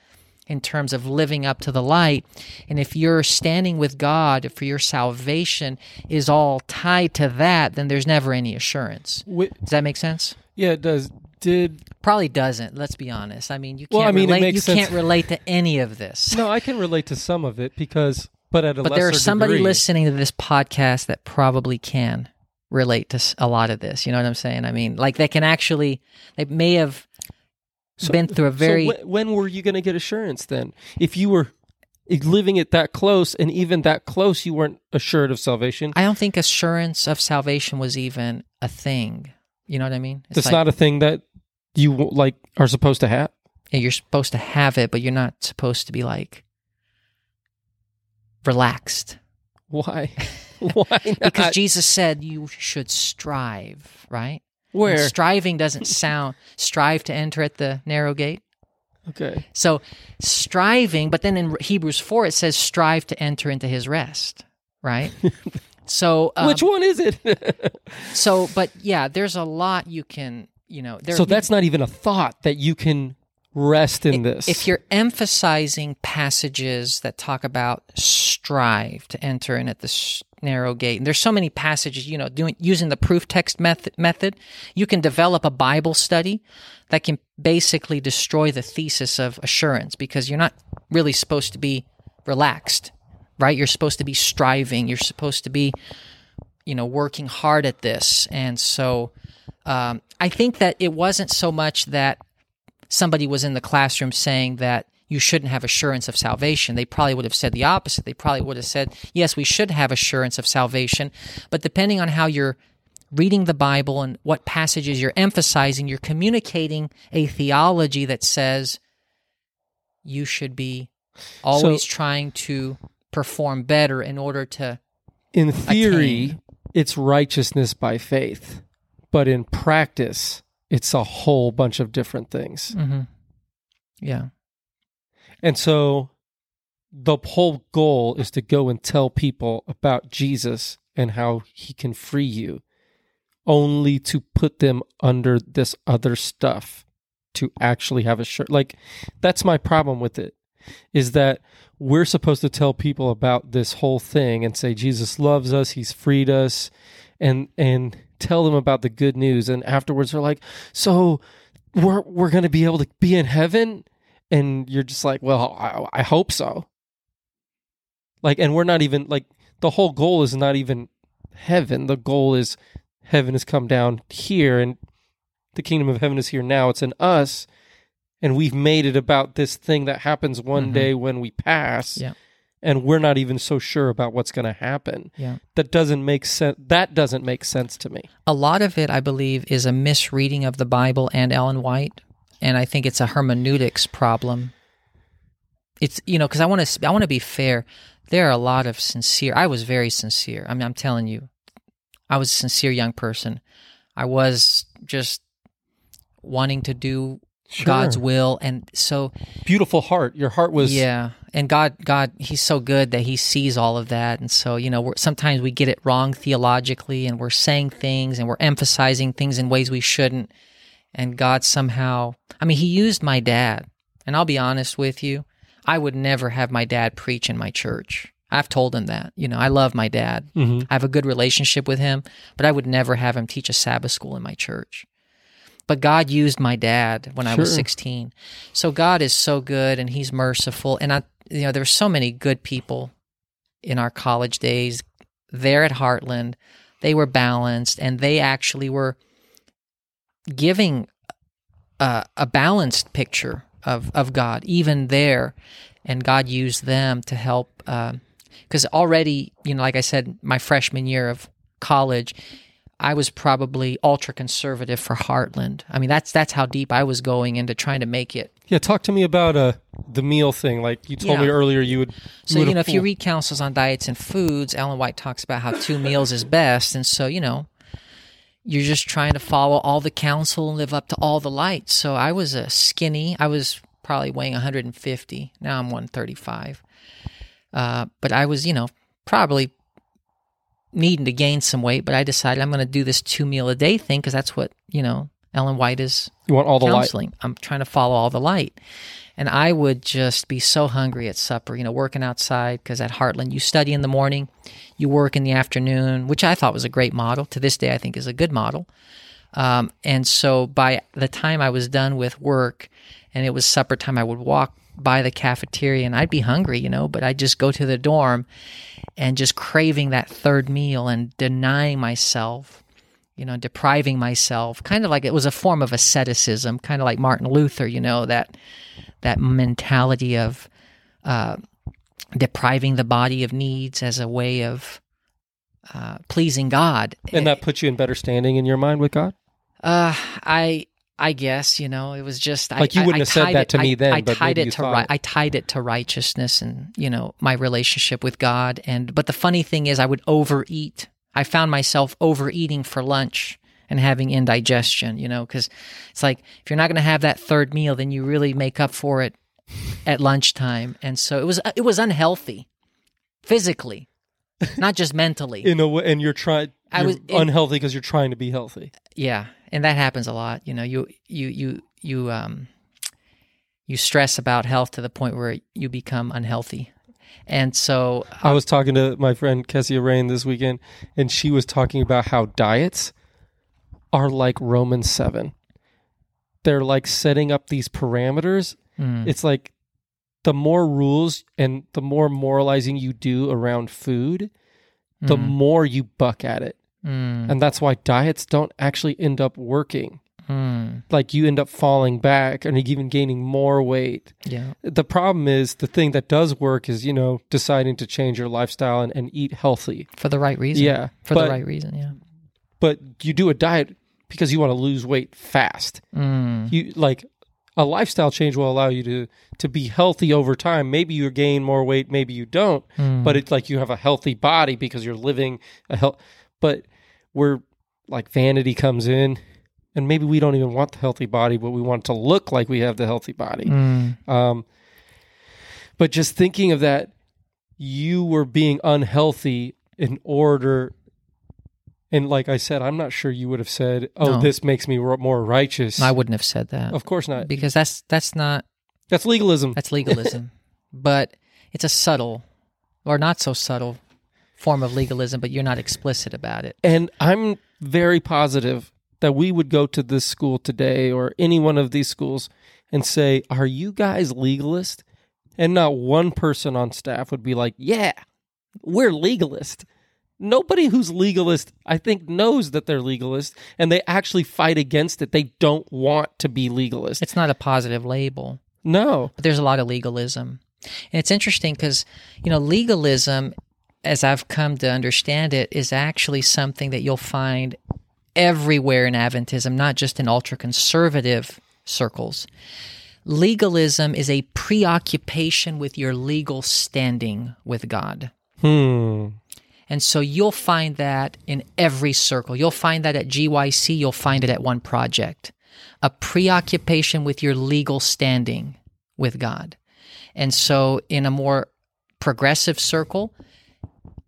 Speaker 7: in terms of living up to the light and if your standing with god for your salvation is all tied to that then there's never any assurance
Speaker 4: Wi-
Speaker 7: does that make sense
Speaker 4: Yeah, it does. Did
Speaker 7: probably doesn't let's be honest i mean you can't
Speaker 4: Well, I mean,
Speaker 7: relate you
Speaker 4: sense.
Speaker 7: can't relate to any of this
Speaker 4: no? I can relate to some of it because, but at a
Speaker 7: but
Speaker 4: lesser
Speaker 7: there is somebody
Speaker 4: degree.
Speaker 7: listening to this podcast that probably can relate to s- a lot of this you know what i'm saying i mean like they can actually they may have
Speaker 4: So-
Speaker 7: been through a very
Speaker 4: So wh- when were you going to get assurance then? If you were living it that close, and even that close, you weren't assured of salvation.
Speaker 7: I don't think assurance of salvation was even a thing. You know what I mean? It's
Speaker 4: That's
Speaker 7: like,
Speaker 4: not a thing that you like are supposed to have.
Speaker 7: yeah, you're supposed to have it, but you're not supposed to be like relaxed.
Speaker 4: Why? Why not?
Speaker 7: Because Jesus said you should strive, right? And
Speaker 4: Where?
Speaker 7: striving doesn't sound strive to enter at the narrow gate.
Speaker 4: Okay.
Speaker 7: So striving, but then in Hebrews 4 it says strive to enter into his rest, right? so um,
Speaker 4: Which one is it?
Speaker 7: so but yeah, there's a lot you can, you know, there
Speaker 4: so that's not even a thought that you can rest in this.
Speaker 7: If you're emphasizing passages that talk about strive to enter in at the narrow gate, and there's so many passages, you know, doing using the proof text method, method, you can develop a Bible study that can basically destroy the thesis of assurance because you're not really supposed to be relaxed, right? You're supposed to be striving. You're supposed to be, you know, working hard at this, and so. Um, I think that it wasn't so much that somebody was in the classroom saying that you shouldn't have assurance of salvation. They probably would have said the opposite. They probably would have said, yes, we should have assurance of salvation, but depending on how you're reading the Bible and what passages you're emphasizing, you're communicating a theology that says you should be always trying to perform better in order to
Speaker 4: In theory,
Speaker 7: Attain.
Speaker 4: it's righteousness by faith, but in practice, it's a whole bunch of different things.
Speaker 7: mm-hmm. yeah
Speaker 4: And so the whole goal is to go and tell people about Jesus and how he can free you, only to put them under this other stuff to actually have a shirt. Like, that's my problem with it is that we're supposed to tell people about this whole thing and say Jesus loves us, he's freed us, and and tell them about the good news. And afterwards they're like, so we're we're gonna be able to be in heaven? And you're just like, well, I, I hope so. Like, and we're not even like the whole goal is not even heaven. The goal is heaven has come down here, and the kingdom of heaven is here now. It's in us, and we've made it about this thing that happens one
Speaker 7: Mhm.
Speaker 4: day when we pass.
Speaker 7: Yeah.
Speaker 4: And we're not even so sure about what's going to happen.
Speaker 7: yeah
Speaker 4: That doesn't make sense. That doesn't make sense to me.
Speaker 7: a lot of it i believe is a misreading of the bible and ellen white and i think it's a hermeneutics problem. It's you know because i want to i want to be fair. There are a lot of sincere i was very sincere. I mean i'm telling you i was a sincere young person. I was just wanting to do god's will and so
Speaker 4: Beautiful heart. Your heart was.
Speaker 7: yeah. And god god he's so good that he sees all of that. And so you know we're, sometimes we get it wrong theologically and we're saying things and we're emphasizing things in ways we shouldn't and god somehow i mean he used my dad and i'll be honest with you i would never have my dad preach in my church i've told him that you know i love my dad
Speaker 4: Mhm.
Speaker 7: I have a good relationship with him, but I would never have him teach a Sabbath school in my church. But God used my dad when I was 16. So God is so good and he's merciful. And I, you know, there were so many good people in our college days there at Heartland. They were balanced and they actually were giving a, a balanced picture of, of God, even there. And God used them to help. Because already, you know, like I said, my freshman year of college, I was probably ultra conservative for Heartland. I mean, that's that's how deep I was going into trying to make it.
Speaker 4: Yeah. Talk to me about uh, the meal thing. Like you told
Speaker 7: Yeah.
Speaker 4: me earlier, you would.
Speaker 7: So
Speaker 4: would
Speaker 7: you know, if you read counsels on diets and foods, Ellen White talks about how two meals is best, and so you know, you're just trying to follow all the counsel and live up to all the lights. So I was a skinny. I was probably weighing 150. Now I'm 135. Uh, but I was, you know, probably needing to gain some weight. But I decided I'm going to do this two meal a day thing because that's what you know Ellen White is
Speaker 4: you want all the light.
Speaker 7: counseling. I'm trying to follow all the light. And I would just be so hungry at supper, you know, working outside because at Heartland, you study in the morning, you work in the afternoon, which I thought was a great model. To this day, I think is a good model. Um, and so by the time I was done with work and it was supper time, I would walk by the cafeteria and I'd be hungry, you know, but I'd just go to the dorm and just craving that third meal and denying myself you know, depriving myself, kind of like it was a form of asceticism, kind of like Martin Luther, you know, that that mentality of uh, depriving the body of needs as a way of uh, pleasing God.
Speaker 4: And that puts you in better standing in your mind with God.
Speaker 7: Uh, I I guess you know it was just I-
Speaker 4: Like, you wouldn't
Speaker 7: I
Speaker 4: have said that
Speaker 7: it-
Speaker 4: to me
Speaker 7: I-
Speaker 4: then,
Speaker 7: I
Speaker 4: but
Speaker 7: tied it to ri- I tied it to righteousness and you know my relationship with God. And but the funny thing is, I would overeat. I found myself overeating for lunch and having indigestion. You know, because it's like if you're not going to have that third meal, then you really make up for it at lunchtime. And so it was it was unhealthy, physically, not just mentally.
Speaker 4: In a way, and you're trying.
Speaker 7: I was in-
Speaker 4: unhealthy because you're trying to be healthy.
Speaker 7: yeah and that happens a lot you know you you you you um you stress about health to the point where you become unhealthy and so
Speaker 4: I was talking to my friend Kessia Reyne this weekend, and she was talking about how diets are like Romans 7. They're like setting up these parameters.
Speaker 7: mm,
Speaker 4: It's like the more rules and the more moralizing you do around food, the
Speaker 7: mm,
Speaker 4: more you buck at it.
Speaker 7: mm,
Speaker 4: And that's why diets don't actually end up working.
Speaker 7: mm,
Speaker 4: Like you end up falling back and even gaining more weight.
Speaker 7: yeah
Speaker 4: The problem is the thing that does work is, you know, deciding to change your lifestyle and, and eat healthy.
Speaker 7: for the right reason
Speaker 4: Yeah.
Speaker 7: for
Speaker 4: but,
Speaker 7: the right reason yeah
Speaker 4: but you do a diet because you want to lose weight fast.
Speaker 7: Mm.
Speaker 4: You like a lifestyle change will allow you to to be healthy over time. Maybe you gain more weight, maybe you don't,
Speaker 7: Mm.
Speaker 4: but it's like you have a healthy body because you're living a health. But where like vanity comes in, and maybe we don't even want the healthy body, but we want it to look like we have the healthy body.
Speaker 7: Mm.
Speaker 4: Um, but just thinking of that, you were being unhealthy in order. And like I said, I'm not sure you would have said, "Oh,
Speaker 7: No.
Speaker 4: this makes me ro- more righteous."
Speaker 7: I wouldn't have said that
Speaker 4: Of course not.
Speaker 7: because that's that's not
Speaker 4: That's legalism.
Speaker 7: that's legalism, but it's a subtle or not so subtle form of legalism. But you're not explicit about it.
Speaker 4: And I'm very positive that we would go to this school today or any one of these schools and say, Are you guys legalist? And not one person on staff would be like, Yeah, we're legalist. Nobody who's legalist, I think, knows that they're legalist and they actually fight against it. They don't want to be legalist.
Speaker 7: It's not a positive label.
Speaker 4: no.
Speaker 7: but there's a lot of legalism. And it's interesting because, you know, legalism, as I've come to understand it, is actually something that you'll find everywhere in Adventism, not just in ultra conservative circles. Legalism is a preoccupation with your legal standing with God.
Speaker 4: Hmm.
Speaker 7: And so you'll find that in every circle. You'll find that at GYC, you'll find it at one project. A preoccupation with your legal standing with God. And so in a more progressive circle,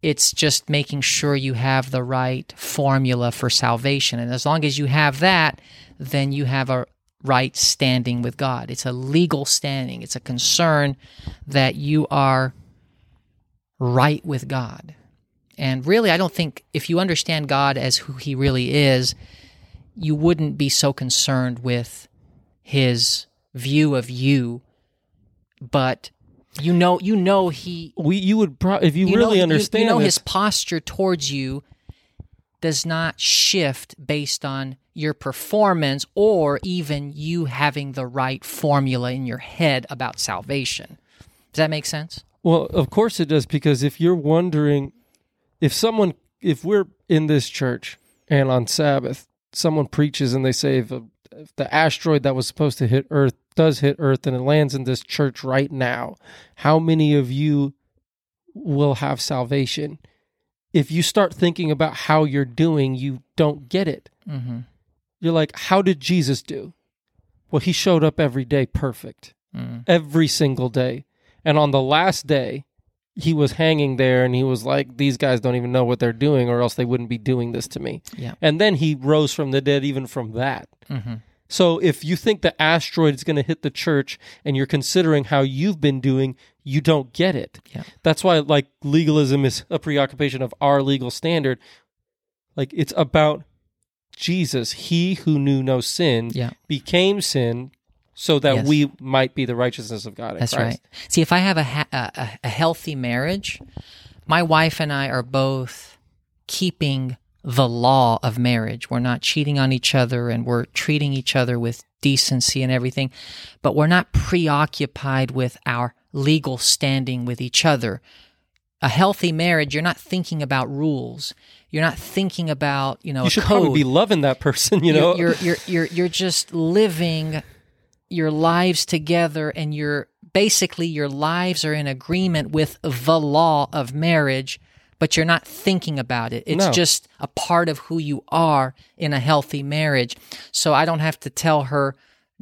Speaker 7: it's just making sure you have the right formula for salvation. And as long as you have that, then you have a right standing with God. It's a legal standing, it's a concern that you are right with God. And really, I don't think if you understand God as who He really is, you wouldn't be so concerned with His view of you. But you know, you know He.
Speaker 4: We you would pro- if you,
Speaker 7: You
Speaker 4: really
Speaker 7: know,
Speaker 4: understand
Speaker 7: You, know
Speaker 4: this,
Speaker 7: His posture towards you does not shift based on your performance or even you having the right formula in your head about salvation. Does that make sense?
Speaker 4: Well, of course it does because if you're wondering if someone if we're in this church and on Sabbath someone preaches and they say if, a, if the asteroid that was supposed to hit Earth does hit Earth and it lands in this church right now, how many of you will have salvation? If you start thinking about how you're doing, you don't get it.
Speaker 7: Mm-hmm.
Speaker 4: You're like, how did Jesus do? Well, he showed up every day perfect
Speaker 7: Mm.
Speaker 4: every single day. And on the last day, he was hanging there and he was like, These guys don't even know what they're doing, or else they wouldn't be doing this to me.
Speaker 7: Yeah.
Speaker 4: And then he rose from the dead, even from that.
Speaker 7: Mm-hmm.
Speaker 4: So if you think the asteroid is going to hit the church and you're considering how you've been doing, you don't get it.
Speaker 7: Yeah.
Speaker 4: That's why, like, legalism is a preoccupation of our legal standard. Like, it's about Jesus, he who knew no sin,
Speaker 7: Yeah.
Speaker 4: became sin so that
Speaker 7: Yes.
Speaker 4: we might be the righteousness of God in
Speaker 7: That's
Speaker 4: Christ.
Speaker 7: right. See, if I have a, ha- a a- healthy marriage, my wife and I are both keeping the law of marriage. We're not cheating on each other, and we're treating each other with decency and everything. But we're not preoccupied with our legal standing with each other. A healthy marriage, you're not thinking about rules. You're not thinking about you know
Speaker 4: You
Speaker 7: a
Speaker 4: should
Speaker 7: code
Speaker 4: probably be loving that person, you know?
Speaker 7: you're, you're you're you're just living your lives together and you're basically your lives are in agreement with the law of marriage but you're not thinking about it it's
Speaker 4: No.
Speaker 7: just a part of who you are in a healthy marriage so i don't have to tell her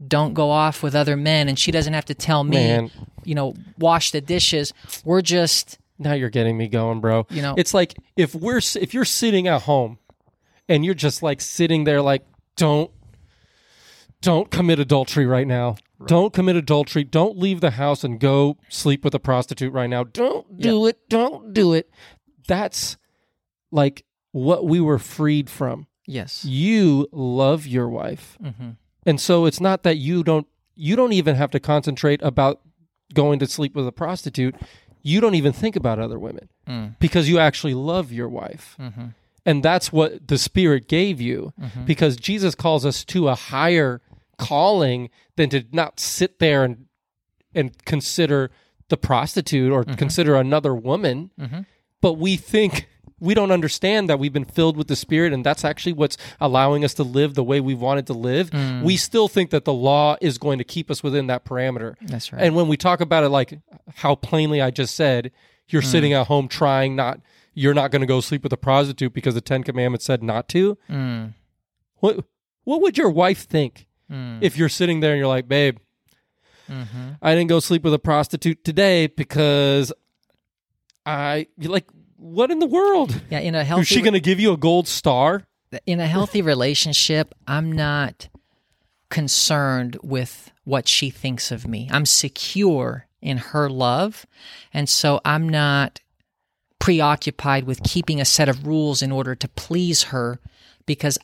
Speaker 7: don't go off with other men and she doesn't have to tell me
Speaker 4: Man.
Speaker 7: you know wash the dishes we're just
Speaker 4: now you're getting me going, bro.
Speaker 7: You know-
Speaker 4: it's like if we're if you're sitting at home and you're just like sitting there like don't don't commit adultery right now. Don't commit adultery. Don't leave the house and go sleep with a prostitute right now. Don't do it. Don't do it. That's like what we were freed from.
Speaker 7: yes
Speaker 4: You love your wife.
Speaker 7: hmm
Speaker 4: And so it's not that you don't you don't even have to concentrate about going to sleep with a prostitute. You don't even think about other women
Speaker 7: Mm.
Speaker 4: because you actually love your wife.
Speaker 7: Mhm.
Speaker 4: And that's what the spirit gave you
Speaker 7: Mm-hmm.
Speaker 4: because Jesus calls us to a higher calling than to not sit there and and consider the prostitute or consider another woman.
Speaker 7: Mhm.
Speaker 4: But we think we don't understand that we've been filled with the Spirit, and that's actually what's allowing us to live the way we wanted to live.
Speaker 7: Mm.
Speaker 4: We still think that the law is going to keep us within that parameter.
Speaker 7: That's right.
Speaker 4: And when we talk about it, like how plainly I just said, you're
Speaker 7: Mm.
Speaker 4: sitting at home trying not, you're not going to go sleep with a prostitute because the Ten Commandments said not to.
Speaker 7: Mm.
Speaker 4: What What would your wife think
Speaker 7: Mm.
Speaker 4: if you're sitting there and you're like, babe,
Speaker 7: Mm-hmm.
Speaker 4: I didn't go sleep with a prostitute today because I like, what in the world?
Speaker 7: Yeah, in a healthy
Speaker 4: Is she going to give you a gold star?
Speaker 7: in a healthy relationship, I'm not concerned with what she thinks of me. I'm secure in her love, and so I'm not preoccupied with keeping a set of rules in order to please her because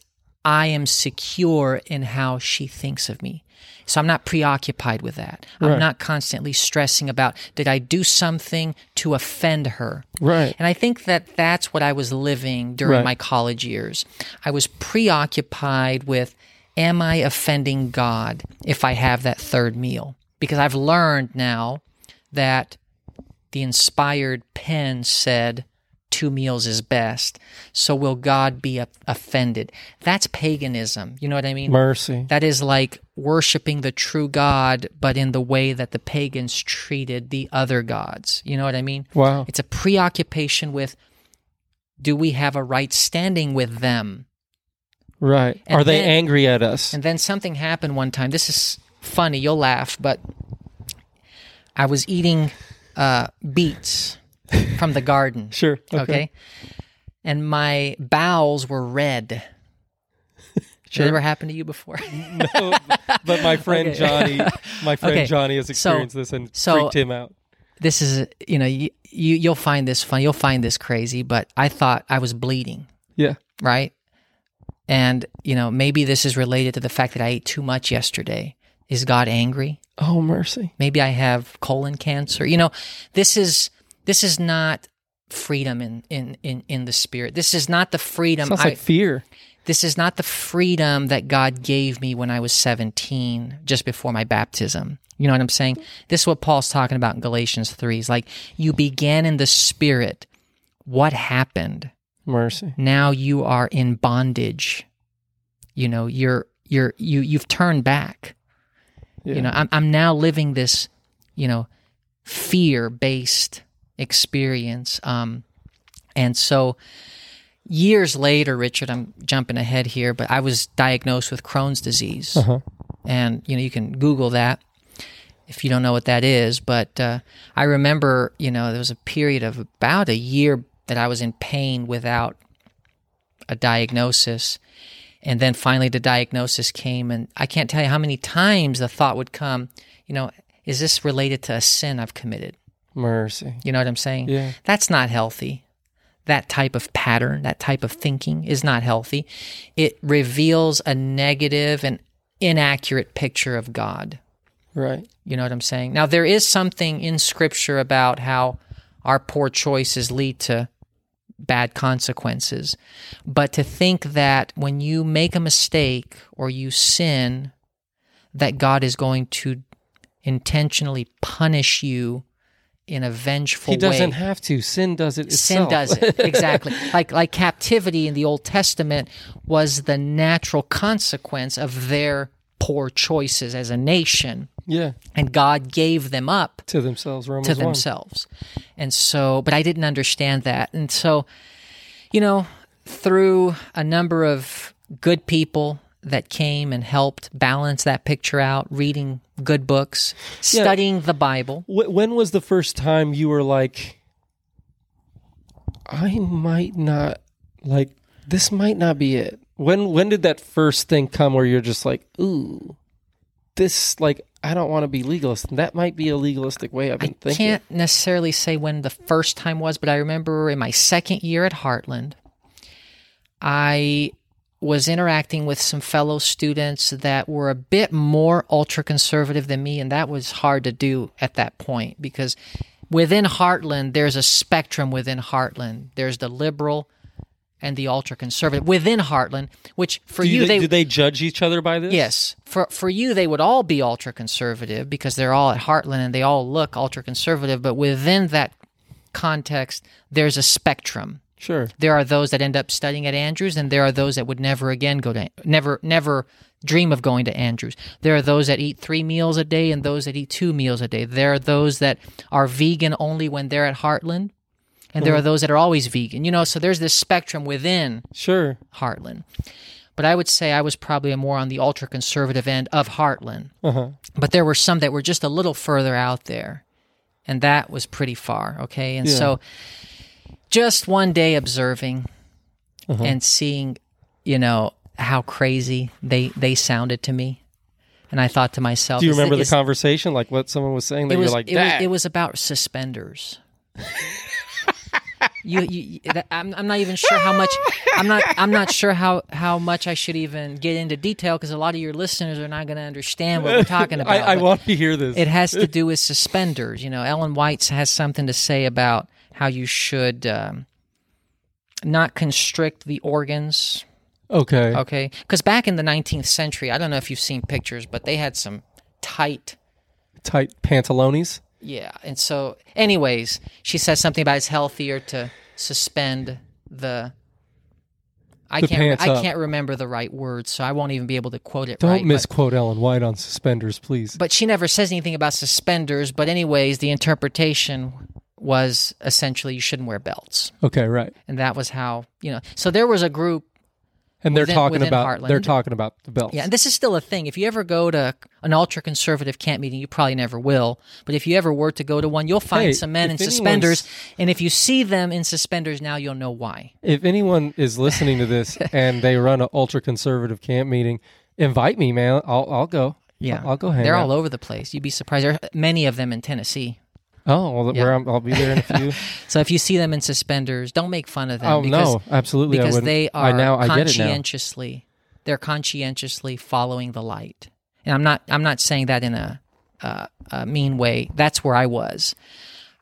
Speaker 7: I am secure in how she thinks of me. So I'm not preoccupied with that. I'm not constantly stressing about did I do something to offend her?
Speaker 4: Right.
Speaker 7: And I think that that's what I was living during
Speaker 4: Right.
Speaker 7: my college years. I was preoccupied with am I offending God if I have that third meal? Because I've learned now that the inspired pen said two meals is best. So will God be offended? That's paganism. You know what I mean?
Speaker 4: Mercy.
Speaker 7: That is like worshiping the true God, but in the way that the pagans treated the other gods. You know what I mean?
Speaker 4: Wow.
Speaker 7: It's a preoccupation with do we have a right standing with them?
Speaker 4: Right.
Speaker 7: And
Speaker 4: Are they
Speaker 7: then-
Speaker 4: angry at us?
Speaker 7: And then something happened one time. This is funny. You'll laugh, but I was eating uh, beets from the garden.
Speaker 4: Sure.
Speaker 7: Okay. And my bowels were red.
Speaker 4: Sure.
Speaker 7: Did it ever happen to you before?
Speaker 4: No, but my friend
Speaker 7: Okay.
Speaker 4: Johnny, my friend
Speaker 7: Okay.
Speaker 4: Johnny has
Speaker 7: So-
Speaker 4: experienced this and
Speaker 7: so-
Speaker 4: freaked him out.
Speaker 7: this is, you know, you, you you'll find this fun. You'll find this crazy, but I thought I was bleeding.
Speaker 4: Yeah.
Speaker 7: right? And, you know, maybe this is related to the fact that I ate too much yesterday. Is God angry?
Speaker 4: Oh mercy.
Speaker 7: Maybe I have colon cancer. You know, this is this is not freedom in in in, in the spirit. This is not the freedom
Speaker 4: Sounds
Speaker 7: I,
Speaker 4: like fear.
Speaker 7: this is not the freedom that God gave me when I was 17 just before my baptism. You know what I'm saying? This is what Paul's talking about in Galatians 3. He's like you began in the spirit. What happened?
Speaker 4: Mercy.
Speaker 7: now you are in bondage you know you're you're you you've turned back
Speaker 4: Yeah.
Speaker 7: you know i'm i'm now living this you know fear based experience. Um and so years later richard i'm jumping ahead here but i was diagnosed with crohn's disease.
Speaker 4: Uh-huh.
Speaker 7: and you know you can google that if you don't know what that is but uh, i remember you know there was a period of about a year that i was in pain without a diagnosis. And then finally the diagnosis came and i can't tell you how many times the thought would come you know is this related to a sin i've committed
Speaker 4: Mercy.
Speaker 7: you know what i'm saying
Speaker 4: Yeah.
Speaker 7: that's not healthy that type of pattern that type of thinking is not healthy it reveals a negative and inaccurate picture of god
Speaker 4: Right.
Speaker 7: you know what I'm saying? Now, there is something in Scripture about how our poor choices lead to bad consequences. But to think that when you make a mistake or you sin, that God is going to intentionally punish you in a vengeful way.
Speaker 4: He doesn't
Speaker 7: way.
Speaker 4: have to. Sin does it
Speaker 7: Sin does it exactly. like like captivity in the Old Testament was the natural consequence of their poor choices as a nation
Speaker 4: yeah.
Speaker 7: and God gave them up
Speaker 4: To themselves. Romans
Speaker 7: to
Speaker 4: 1.
Speaker 7: themselves. And so, but I didn't understand that. And so, you know, through a number of good people that came and helped balance that picture out, reading good books,
Speaker 4: Yeah.
Speaker 7: studying the Bible.
Speaker 4: When was the first time you were like, I might not like this might not be it. When when did that first thing come where you're just like, ooh, this like I don't want to be legalist. That might be a legalistic way I've been
Speaker 7: I
Speaker 4: thinking.
Speaker 7: can't necessarily say when the first time was, but I remember in my second year at Heartland, I was interacting with some fellow students that were a bit more ultra conservative than me, and that was hard to do at that point because within Heartland, there's a spectrum within Heartland. There's the liberal and the ultra conservative within Heartland, which for
Speaker 4: do
Speaker 7: you,
Speaker 4: they,
Speaker 7: they
Speaker 4: do they judge each other by this?
Speaker 7: Yes. For for you they would all be ultra conservative because they're all at Heartland and they all look ultra conservative, but within that context there's a spectrum.
Speaker 4: Sure.
Speaker 7: There are those that end up studying at Andrews, and there are those that would never again go to never never dream of going to Andrews. There are those that eat three meals a day and those that eat two meals a day. There are those that are vegan only when they're at Heartland, and there are those that are always vegan. You know, so there's this spectrum within
Speaker 4: Sure.
Speaker 7: Heartland. But I would say I was probably more on the ultra conservative end of Heartland.
Speaker 4: Uh-huh.
Speaker 7: But there were some that were just a little further out there. And that was pretty far. Okay. And
Speaker 4: Yeah.
Speaker 7: so just one day observing
Speaker 4: Uh-huh.
Speaker 7: and seeing, you know, how crazy they, they sounded to me. And I thought to myself,
Speaker 4: Do you remember the conversation? Like what someone was saying that
Speaker 7: was,
Speaker 4: you're like,
Speaker 7: it, was, it was about suspenders. you, you, that, I'm, I'm not even sure how much. I'm not. I'm not sure how how much I should even get into detail because a lot of your listeners are not going to understand what we're talking about.
Speaker 4: I, I want to hear this.
Speaker 7: It has to do with suspenders. You know, Ellen White has something to say about how you should um, not constrict the organs.
Speaker 4: okay.
Speaker 7: Okay, because back in the 19th century, I don't know if you've seen pictures, but they had some tight
Speaker 4: Tight pantalones.
Speaker 7: yeah, and so, anyways, she says something about it's healthier to suspend the. I
Speaker 4: The
Speaker 7: can't. I
Speaker 4: up.
Speaker 7: can't remember the right words, so I won't even be able to quote it
Speaker 4: Don't
Speaker 7: right. but-
Speaker 4: misquote Ellen White on suspenders, please.
Speaker 7: But, she never says anything about suspenders. But anyways, the interpretation was essentially you shouldn't wear belts,
Speaker 4: okay, right.
Speaker 7: and that was how you know. So there was a group
Speaker 4: And they're
Speaker 7: Within-
Speaker 4: talking
Speaker 7: within
Speaker 4: about they're talking about the belts.
Speaker 7: Yeah, and this is still a thing. If you ever go to an ultra conservative camp meeting, you probably never will. But if you ever were to go to one, you'll find
Speaker 4: Hey,
Speaker 7: some men in suspenders. And if you see them in suspenders now, you'll know why.
Speaker 4: if anyone is listening to this and they run an ultra conservative camp meeting, invite me, man. I'll I'll go.
Speaker 7: Yeah,
Speaker 4: I'll go hang
Speaker 7: They're
Speaker 4: out.
Speaker 7: all over the place. You'd be surprised. There are many of them in Tennessee.
Speaker 4: Oh, well,
Speaker 7: Yeah.
Speaker 4: I'll be there in a few.
Speaker 7: So if you see them in suspenders, don't make fun of them.
Speaker 4: oh
Speaker 7: because,
Speaker 4: no, absolutely.
Speaker 7: Because they are
Speaker 4: I now I get it now.
Speaker 7: conscientiously. They're conscientiously following the light, and I'm not. I'm not saying that in a, uh, a mean way. That's where I was.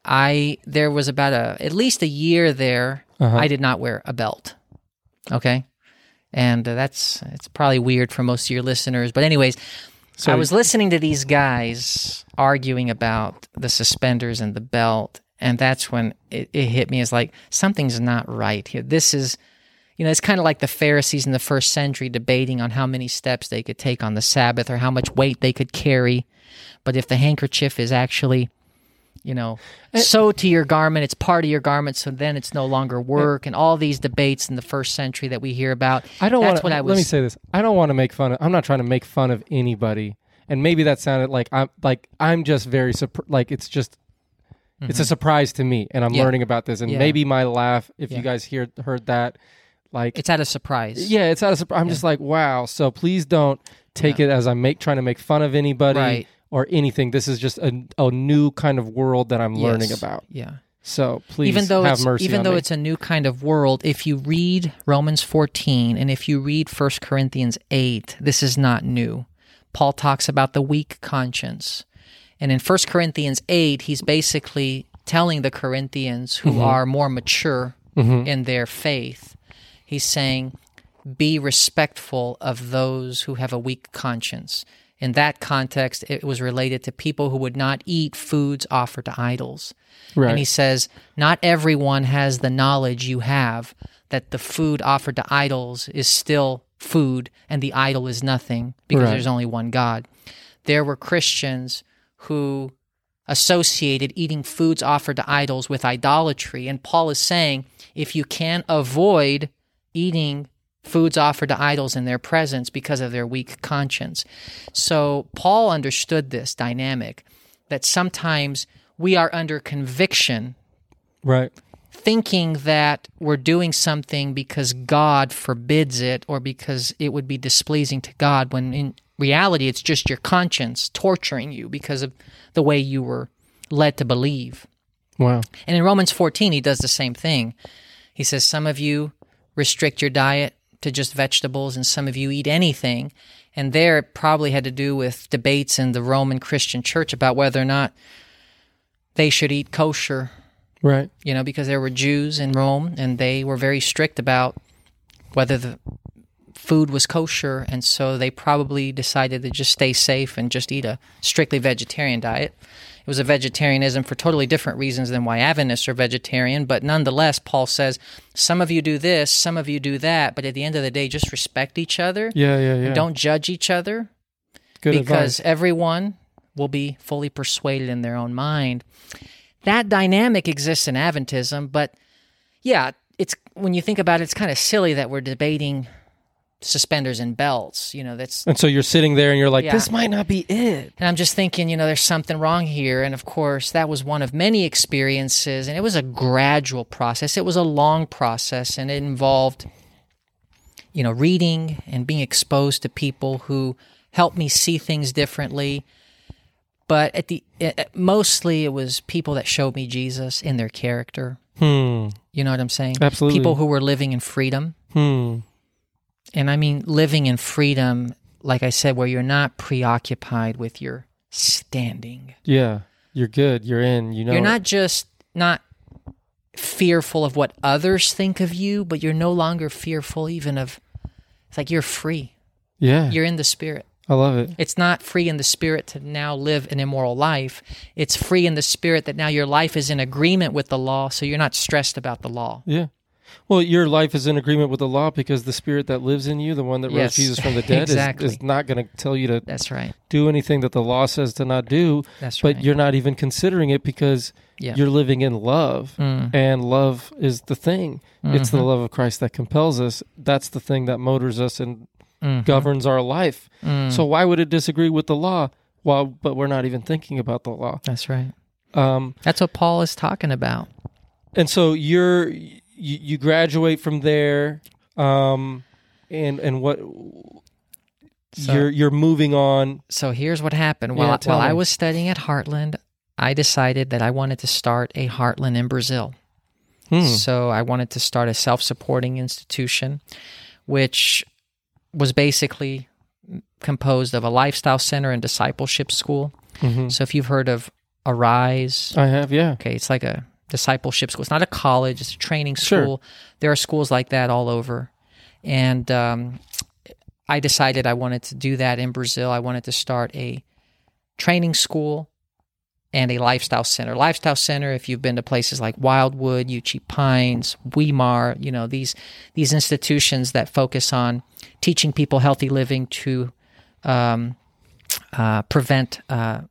Speaker 7: I there was about a at least a year there.
Speaker 4: Uh-huh.
Speaker 7: I did not wear a belt. Okay, and uh, that's it's probably weird for most of your listeners. But anyways,
Speaker 4: So
Speaker 7: I was listening to these guys arguing about the suspenders and the belt, and that's when it, it hit me as like something's not right here. This is, you know, it's kind of like the Pharisees in the first century debating on how many steps they could take on the Sabbath or how much weight they could carry. But if the handkerchief is actually, you know, sew to your garment, it's part of your garment, so then it's no longer work, and all these debates in the first century that we hear about.
Speaker 4: I don't want.
Speaker 7: what I
Speaker 4: Let me say this. I don't want to make fun of. I'm not trying to make fun of anybody. And maybe that sounded like I'm like I'm just very like it's just it's a surprise to me, and I'm
Speaker 7: Mm-hmm. Yeah.
Speaker 4: learning about this. And
Speaker 7: Yeah.
Speaker 4: maybe my laugh, if
Speaker 7: Yeah.
Speaker 4: you guys hear heard that, like
Speaker 7: It's out of surprise.
Speaker 4: yeah, it's out of surprise. I'm just like wow. So please don't take it as I'm make trying to make fun of anybody
Speaker 7: Right.
Speaker 4: Or anything. This is just a, a new kind of world that I'm learning about.
Speaker 7: Yeah.
Speaker 4: So please
Speaker 7: even though
Speaker 4: have
Speaker 7: it's,
Speaker 4: mercy.
Speaker 7: even though
Speaker 4: me.
Speaker 7: it's a new kind of world, if you read Romans 14 and if you read 1 Corinthians 8, this is not new. Paul talks about the weak conscience. And in 1 Corinthians 8, he's basically telling the Corinthians who mm-hmm. are more mature mm-hmm. in their faith, he's saying, be respectful of those who have a weak conscience. In that context, it was related to people who would not eat foods offered to idols.
Speaker 4: right.
Speaker 7: And he says, Not everyone has the knowledge you have that the food offered to idols is still food and the idol is nothing because
Speaker 4: Right.
Speaker 7: there's only one God. There were Christians who associated eating foods offered to idols with idolatry. And Paul is saying, if you can avoid eating foods offered to idols in their presence because of their weak conscience. So Paul understood this dynamic that sometimes we are under conviction
Speaker 4: right.
Speaker 7: thinking that we're doing something because God forbids it or because it would be displeasing to God when in reality it's just your conscience torturing you because of the way you were led to believe.
Speaker 4: Wow.
Speaker 7: And in Romans 14 he does the same thing. He says some of you restrict your diet to just vegetables and some of you eat anything. And there it probably had to do with debates in the Roman Christian church about whether or not they should eat kosher
Speaker 4: Right.
Speaker 7: you know, because there were Jews in Rome and they were very strict about whether the food was kosher, and so they probably decided to just stay safe and just eat a strictly vegetarian diet. It was a vegetarianism for totally different reasons than why Adventists are vegetarian, but nonetheless, Paul says, some of you do this, some of you do that, but at the end of the day, just respect each other.
Speaker 4: Yeah, yeah, yeah.
Speaker 7: And don't judge each other
Speaker 4: Good
Speaker 7: because
Speaker 4: advice.
Speaker 7: everyone will be fully persuaded in their own mind. That dynamic exists in Adventism, but yeah, it's when you think about it, it's kind of silly that we're debating suspenders and belts. You know, that's
Speaker 4: And so you're sitting there and you're like,
Speaker 7: Yeah.
Speaker 4: this might not be it.
Speaker 7: and I'm just thinking, you know, there's something wrong here. And of course, that was one of many experiences, and it was a gradual process. It was a long process, and it involved, you know, reading and being exposed to people who helped me see things differently. But at the eh, eh, mostly, it was people that showed me Jesus in their character.
Speaker 4: Hmm.
Speaker 7: You know what I'm saying?
Speaker 4: Absolutely.
Speaker 7: People who were living in freedom.
Speaker 4: Hmm.
Speaker 7: And I mean, living in freedom, like I said, where you're not preoccupied with your standing.
Speaker 4: Yeah. You're good. You're in. You know.
Speaker 7: you're not just not fearful of what others think of you, but you're no longer fearful even of. It's like you're free.
Speaker 4: Yeah.
Speaker 7: You're in the spirit.
Speaker 4: I love it.
Speaker 7: It's not free in the spirit to now live an immoral life. It's free in the spirit that now your life is in agreement with the law, so you're not stressed about the law.
Speaker 4: Yeah. Well, your life is in agreement with the law because the spirit that lives in you, the one that rose Jesus from the dead,
Speaker 7: Exactly.
Speaker 4: is, is not going to tell you to
Speaker 7: That's right.
Speaker 4: do anything that the law says to not do.
Speaker 7: That's
Speaker 4: but
Speaker 7: right.
Speaker 4: you're not even considering it because
Speaker 7: Yeah.
Speaker 4: you're living in love.
Speaker 7: Mm.
Speaker 4: And love is the thing. It's
Speaker 7: Mm-hmm.
Speaker 4: the love of Christ that compels us. That's the thing that motors us and
Speaker 7: Mhm.
Speaker 4: governs our life.
Speaker 7: Mm.
Speaker 4: So why would it disagree with the law? Well, but we're not even thinking about the law.
Speaker 7: That's right.
Speaker 4: Um,
Speaker 7: That's what Paul is talking about.
Speaker 4: and so you're you, you graduate from there, um, and and what
Speaker 7: So-
Speaker 4: you're you're moving on.
Speaker 7: So here's what happened.
Speaker 4: Yeah,
Speaker 7: While,
Speaker 4: tell
Speaker 7: while I was studying at Heartland, I decided that I wanted to start a Heartland in Brazil.
Speaker 4: Hmm.
Speaker 7: So I wanted to start a self supporting institution, which was basically composed of a lifestyle center and discipleship school.
Speaker 4: Mhm.
Speaker 7: So if you've heard of Arise,
Speaker 4: I have, yeah.
Speaker 7: okay, it's like a discipleship school. It's not a college, it's a training
Speaker 4: Sure.
Speaker 7: school. There are schools like that all over. And um, I decided I wanted to do that in Brazil. I wanted to start a training school and a lifestyle center. Lifestyle center, if you've been to places like Wildwood, Uchee Pines, Weimar, you know, these these institutions that focus on teaching people healthy living to um, uh, prevent uh,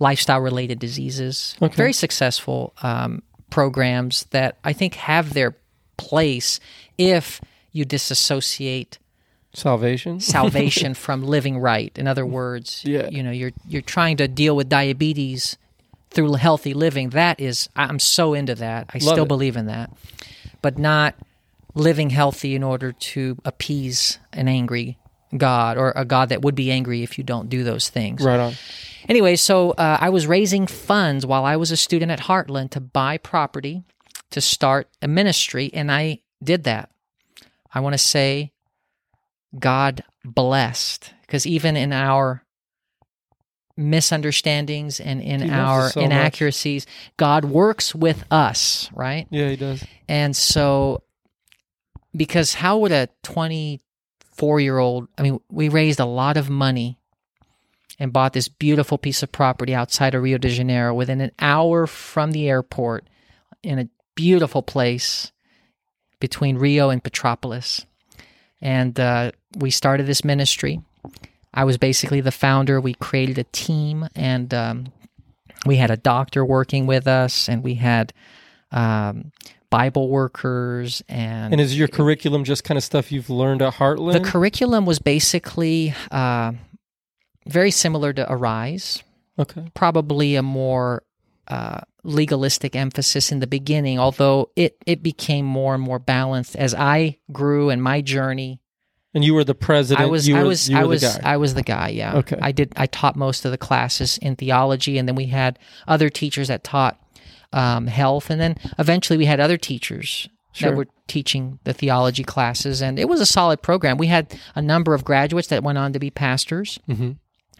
Speaker 7: lifestyle related diseases.
Speaker 4: Okay.
Speaker 7: Very successful um, programs that I think have their place if you disassociate
Speaker 4: Salvation.
Speaker 7: salvation from living right. In other words,
Speaker 4: Yeah.
Speaker 7: you know, you're you're trying to deal with diabetes through healthy living. That is I'm so into that. I
Speaker 4: Love
Speaker 7: still
Speaker 4: it.
Speaker 7: believe in that. But not living healthy in order to appease an angry God or a God that would be angry if you don't do those things.
Speaker 4: right on.
Speaker 7: Anyway, so uh, I was raising funds while I was a student at Heartland to buy property to start a ministry, and I did that. I want to say God blessed, because even in our misunderstandings and in
Speaker 4: He
Speaker 7: our
Speaker 4: so much.
Speaker 7: inaccuracies, God works with us, right?
Speaker 4: Yeah, he does.
Speaker 7: And so, because how would a 24 year old, I mean, we raised a lot of money and bought this beautiful piece of property outside of Rio de Janeiro within an hour from the airport in a beautiful place between Rio and Petropolis. And uh, we started this ministry. I was basically the founder. We created a team and um, we had a doctor working with us and we had um, Bible workers and,
Speaker 4: And is your curriculum just kind of stuff you've learned at Heartland?
Speaker 7: the curriculum was basically uh, very similar to Arise,
Speaker 4: okay.
Speaker 7: probably a more uh, legalistic emphasis in the beginning, although it, it became more and more balanced as I grew in my journey.
Speaker 4: And you were the president.
Speaker 7: I was,
Speaker 4: you were,
Speaker 7: I was, I was. I was the guy. Yeah.
Speaker 4: Okay.
Speaker 7: I did. I taught most of the classes in theology, and then we had other teachers that taught um, health, and then eventually we had other teachers
Speaker 4: Sure.
Speaker 7: that were teaching the theology classes, and it was a solid program. We had a number of graduates that went on to be pastors,
Speaker 4: hmm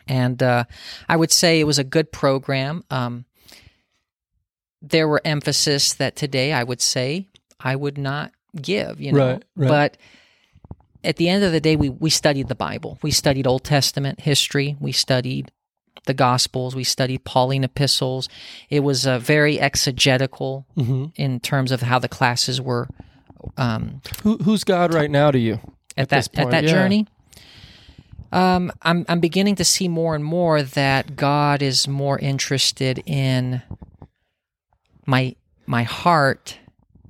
Speaker 7: and uh, I would say it was a good program. Um, there were emphasis that today I would say I would not give, you know,
Speaker 4: Right, right.
Speaker 7: but at the end of the day, we we studied the Bible. We studied Old Testament history. We studied the Gospels. We studied Pauline epistles. It was uh, very exegetical
Speaker 4: Mm-hmm.
Speaker 7: in terms of how the classes were um,
Speaker 4: Who, who's God right now to you?
Speaker 7: at,
Speaker 4: this
Speaker 7: that at
Speaker 4: point,
Speaker 7: that
Speaker 4: yeah.
Speaker 7: journey. Um, I'm I'm beginning to see more and more that God is more interested in my my heart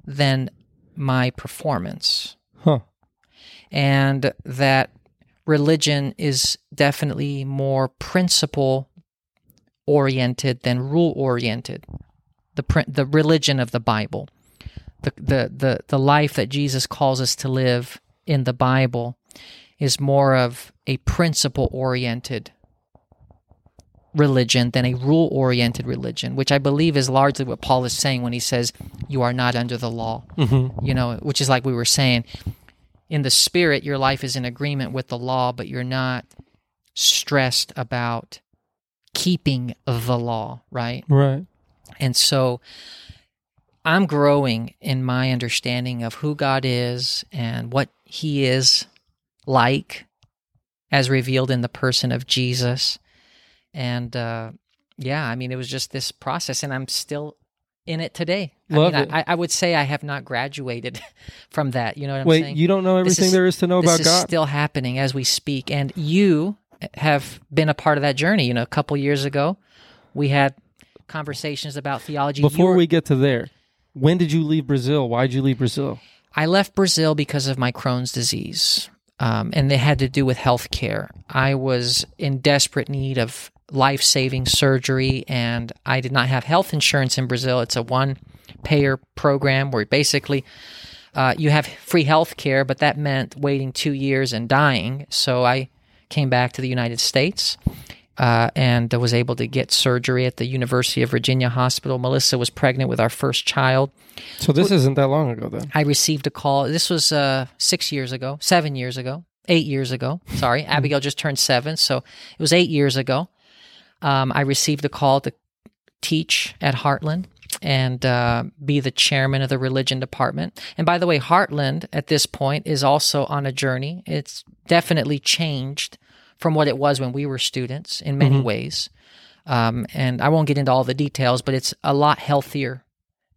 Speaker 7: than my performance,
Speaker 4: Huh.
Speaker 7: and that religion is definitely more principle oriented than rule oriented. The prin- the religion of the Bible, the, the the the life that Jesus calls us to live in the Bible, is more of a principle oriented religion than a rule oriented religion, which I believe is largely what Paul is saying when he says, You are not under the law.
Speaker 4: Mm-hmm.
Speaker 7: You know, which is like we were saying, in the spirit, your life is in agreement with the law, but you're not stressed about keeping the law, right?
Speaker 4: Right.
Speaker 7: And so I'm growing in my understanding of who God is and what He is like as revealed in the person of Jesus. And uh, yeah, I mean, it was just this process, and I'm still in it today.
Speaker 4: Love
Speaker 7: I mean,
Speaker 4: it.
Speaker 7: I, I would say I have not graduated from that. You know what I'm
Speaker 4: Wait,
Speaker 7: saying?
Speaker 4: you don't know everything
Speaker 7: is-
Speaker 4: there is to know
Speaker 7: this
Speaker 4: about
Speaker 7: is
Speaker 4: God?
Speaker 7: still happening as we speak, and you have been a part of that journey. You know, a couple years ago, we had conversations about theology.
Speaker 4: Before
Speaker 7: were-
Speaker 4: we get to there, when did you leave Brazil? Why did you leave Brazil?
Speaker 7: I left Brazil because of my Crohn's disease, um, and it had to do with health care. I was in desperate need of life saving surgery, and I did not have health insurance in Brazil. It's a one payer program where basically uh, you have free health care, but that meant waiting two years and dying. So I came back to the United States. Uh, and was able to get surgery at the University of Virginia Hospital. Melissa was pregnant with our first child.
Speaker 4: So this isn't that long ago then.
Speaker 7: I received a call. This was uh, six years ago, seven years ago, eight years ago. Sorry, Abigail just turned seven, so it was eight years ago. Um, I received a call to teach at Heartland and uh, be the chairman of the religion department. And by the way, Heartland at this point is also on a journey. It's definitely changed from what it was when we were students in many ways. Um, and I won't get into all the details, but it's a lot healthier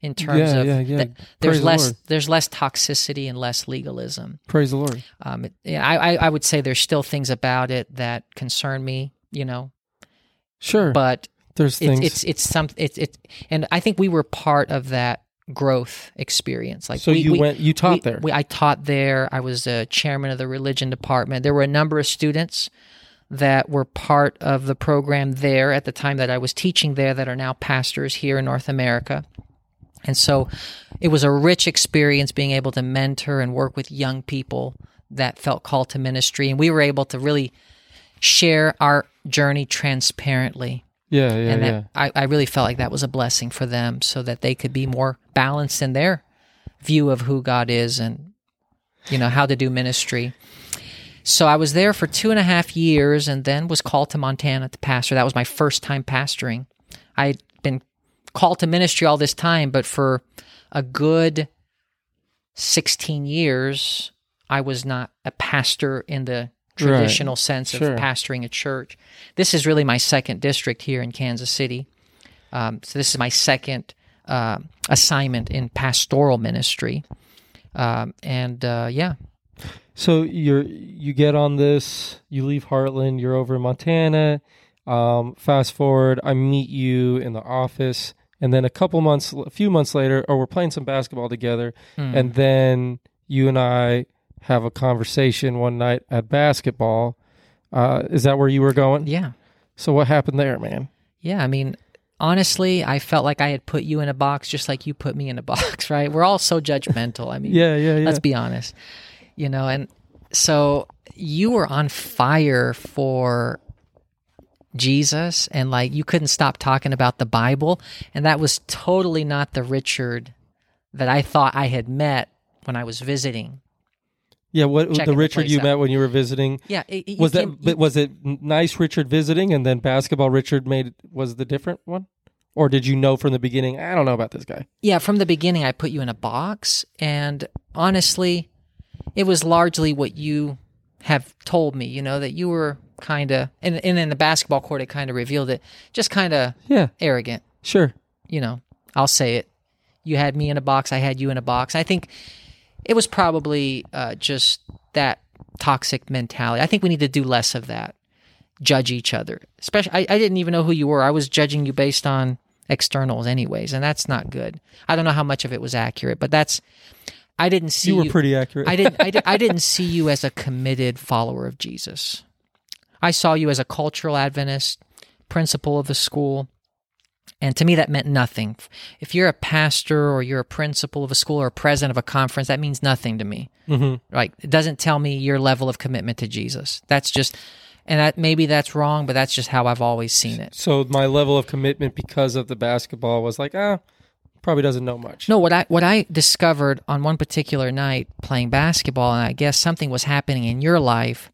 Speaker 7: in terms
Speaker 4: Yeah,
Speaker 7: of
Speaker 4: yeah, yeah.
Speaker 7: th- there's
Speaker 4: the
Speaker 7: less there's less toxicity and less legalism.
Speaker 4: Praise the Lord.
Speaker 7: Um, it, I I would say there's still things about it that concern me, you know,
Speaker 4: Sure.
Speaker 7: but
Speaker 4: There's
Speaker 7: it's
Speaker 4: things.
Speaker 7: it's it's some it's it, and I think we were part of that growth experience. Like
Speaker 4: so
Speaker 7: we,
Speaker 4: you
Speaker 7: we-
Speaker 4: went. You taught
Speaker 7: we-
Speaker 4: there.
Speaker 7: we- I taught there. I was a chairman of the religion department. There were a number of students that were part of the program there at the time that I was teaching there that are now pastors here in North America. And so it was a rich experience being able to mentor and work with young people that felt called to ministry. And we were able to really share our journey transparently
Speaker 4: yeah, yeah,
Speaker 7: and that
Speaker 4: yeah.
Speaker 7: I, I really felt like that was a blessing for them so that they could be more balanced in their view of who God is and you know how to do ministry. So I was there for two and a half years and then was called to Montana to pastor. That was my first time pastoring. I'd been called to ministry all this time, but for a good 16 years, I was not a pastor in the traditional sense
Speaker 4: Sure.
Speaker 7: of pastoring a church. This is really my second district here in Kansas City. Um, so this is my second uh, assignment in pastoral ministry. Um, and uh, yeah,
Speaker 4: So you're you get on this. You leave Heartland. You're over in Montana. Um, fast forward, I meet you in the office, and then a couple months, a few months later, or we're playing some basketball together,
Speaker 7: Hmm.
Speaker 4: and then you and I have a conversation one night at basketball. Uh, is that where you were going?
Speaker 7: yeah,
Speaker 4: So what happened there, man?
Speaker 7: yeah. I mean, honestly, I felt like I had put you in a box just like you put me in a box, right? We're all so judgmental. I mean,
Speaker 4: Yeah, yeah, yeah.
Speaker 7: let's be honest you know and so you were on fire for jesus and like you couldn't stop talking about the bible and that was totally not the richard that i thought i had met when i was visiting
Speaker 4: yeah, what the
Speaker 7: the
Speaker 4: Richard
Speaker 7: place
Speaker 4: you
Speaker 7: out.
Speaker 4: met when you were visiting?
Speaker 7: yeah it, it-
Speaker 4: Was that
Speaker 7: came- you-
Speaker 4: was it nice Richard visiting and then basketball Richard made was the different one? Or did you know from the beginning, I don't know about this guy?
Speaker 7: yeah from the beginning i put you in a box and honestly it was largely what you have told me. You know that you were kind of, and, and in the basketball court, it kind of revealed it. Just kind of
Speaker 4: Yeah,
Speaker 7: arrogant.
Speaker 4: sure.
Speaker 7: You know, I'll say it. You had me in a box. I had you in a box. I think it was probably uh, just that toxic mentality. I think we need to do less of that. Judge each other. Especially, I, I didn't even know who you were. I was judging you based on externals, anyways, and that's not good. I don't know how much of it was accurate, but that's. I didn't see
Speaker 4: You were pretty accurate.
Speaker 7: I didn't. I, I didn't see you as a committed follower of Jesus. I saw you as a cultural Adventist, principal of the school, and to me that meant nothing. If you're a pastor or you're a principal of a school or a president of a conference, that means nothing to me.
Speaker 4: Mm-hmm.
Speaker 7: Like it doesn't tell me your level of commitment to Jesus. That's just, and that maybe that's wrong, but that's just how I've always seen it.
Speaker 4: So my level of commitment because of the basketball was like, ah, probably doesn't know much.
Speaker 7: No, what I what I discovered on one particular night playing basketball, and I guess something was happening in your life.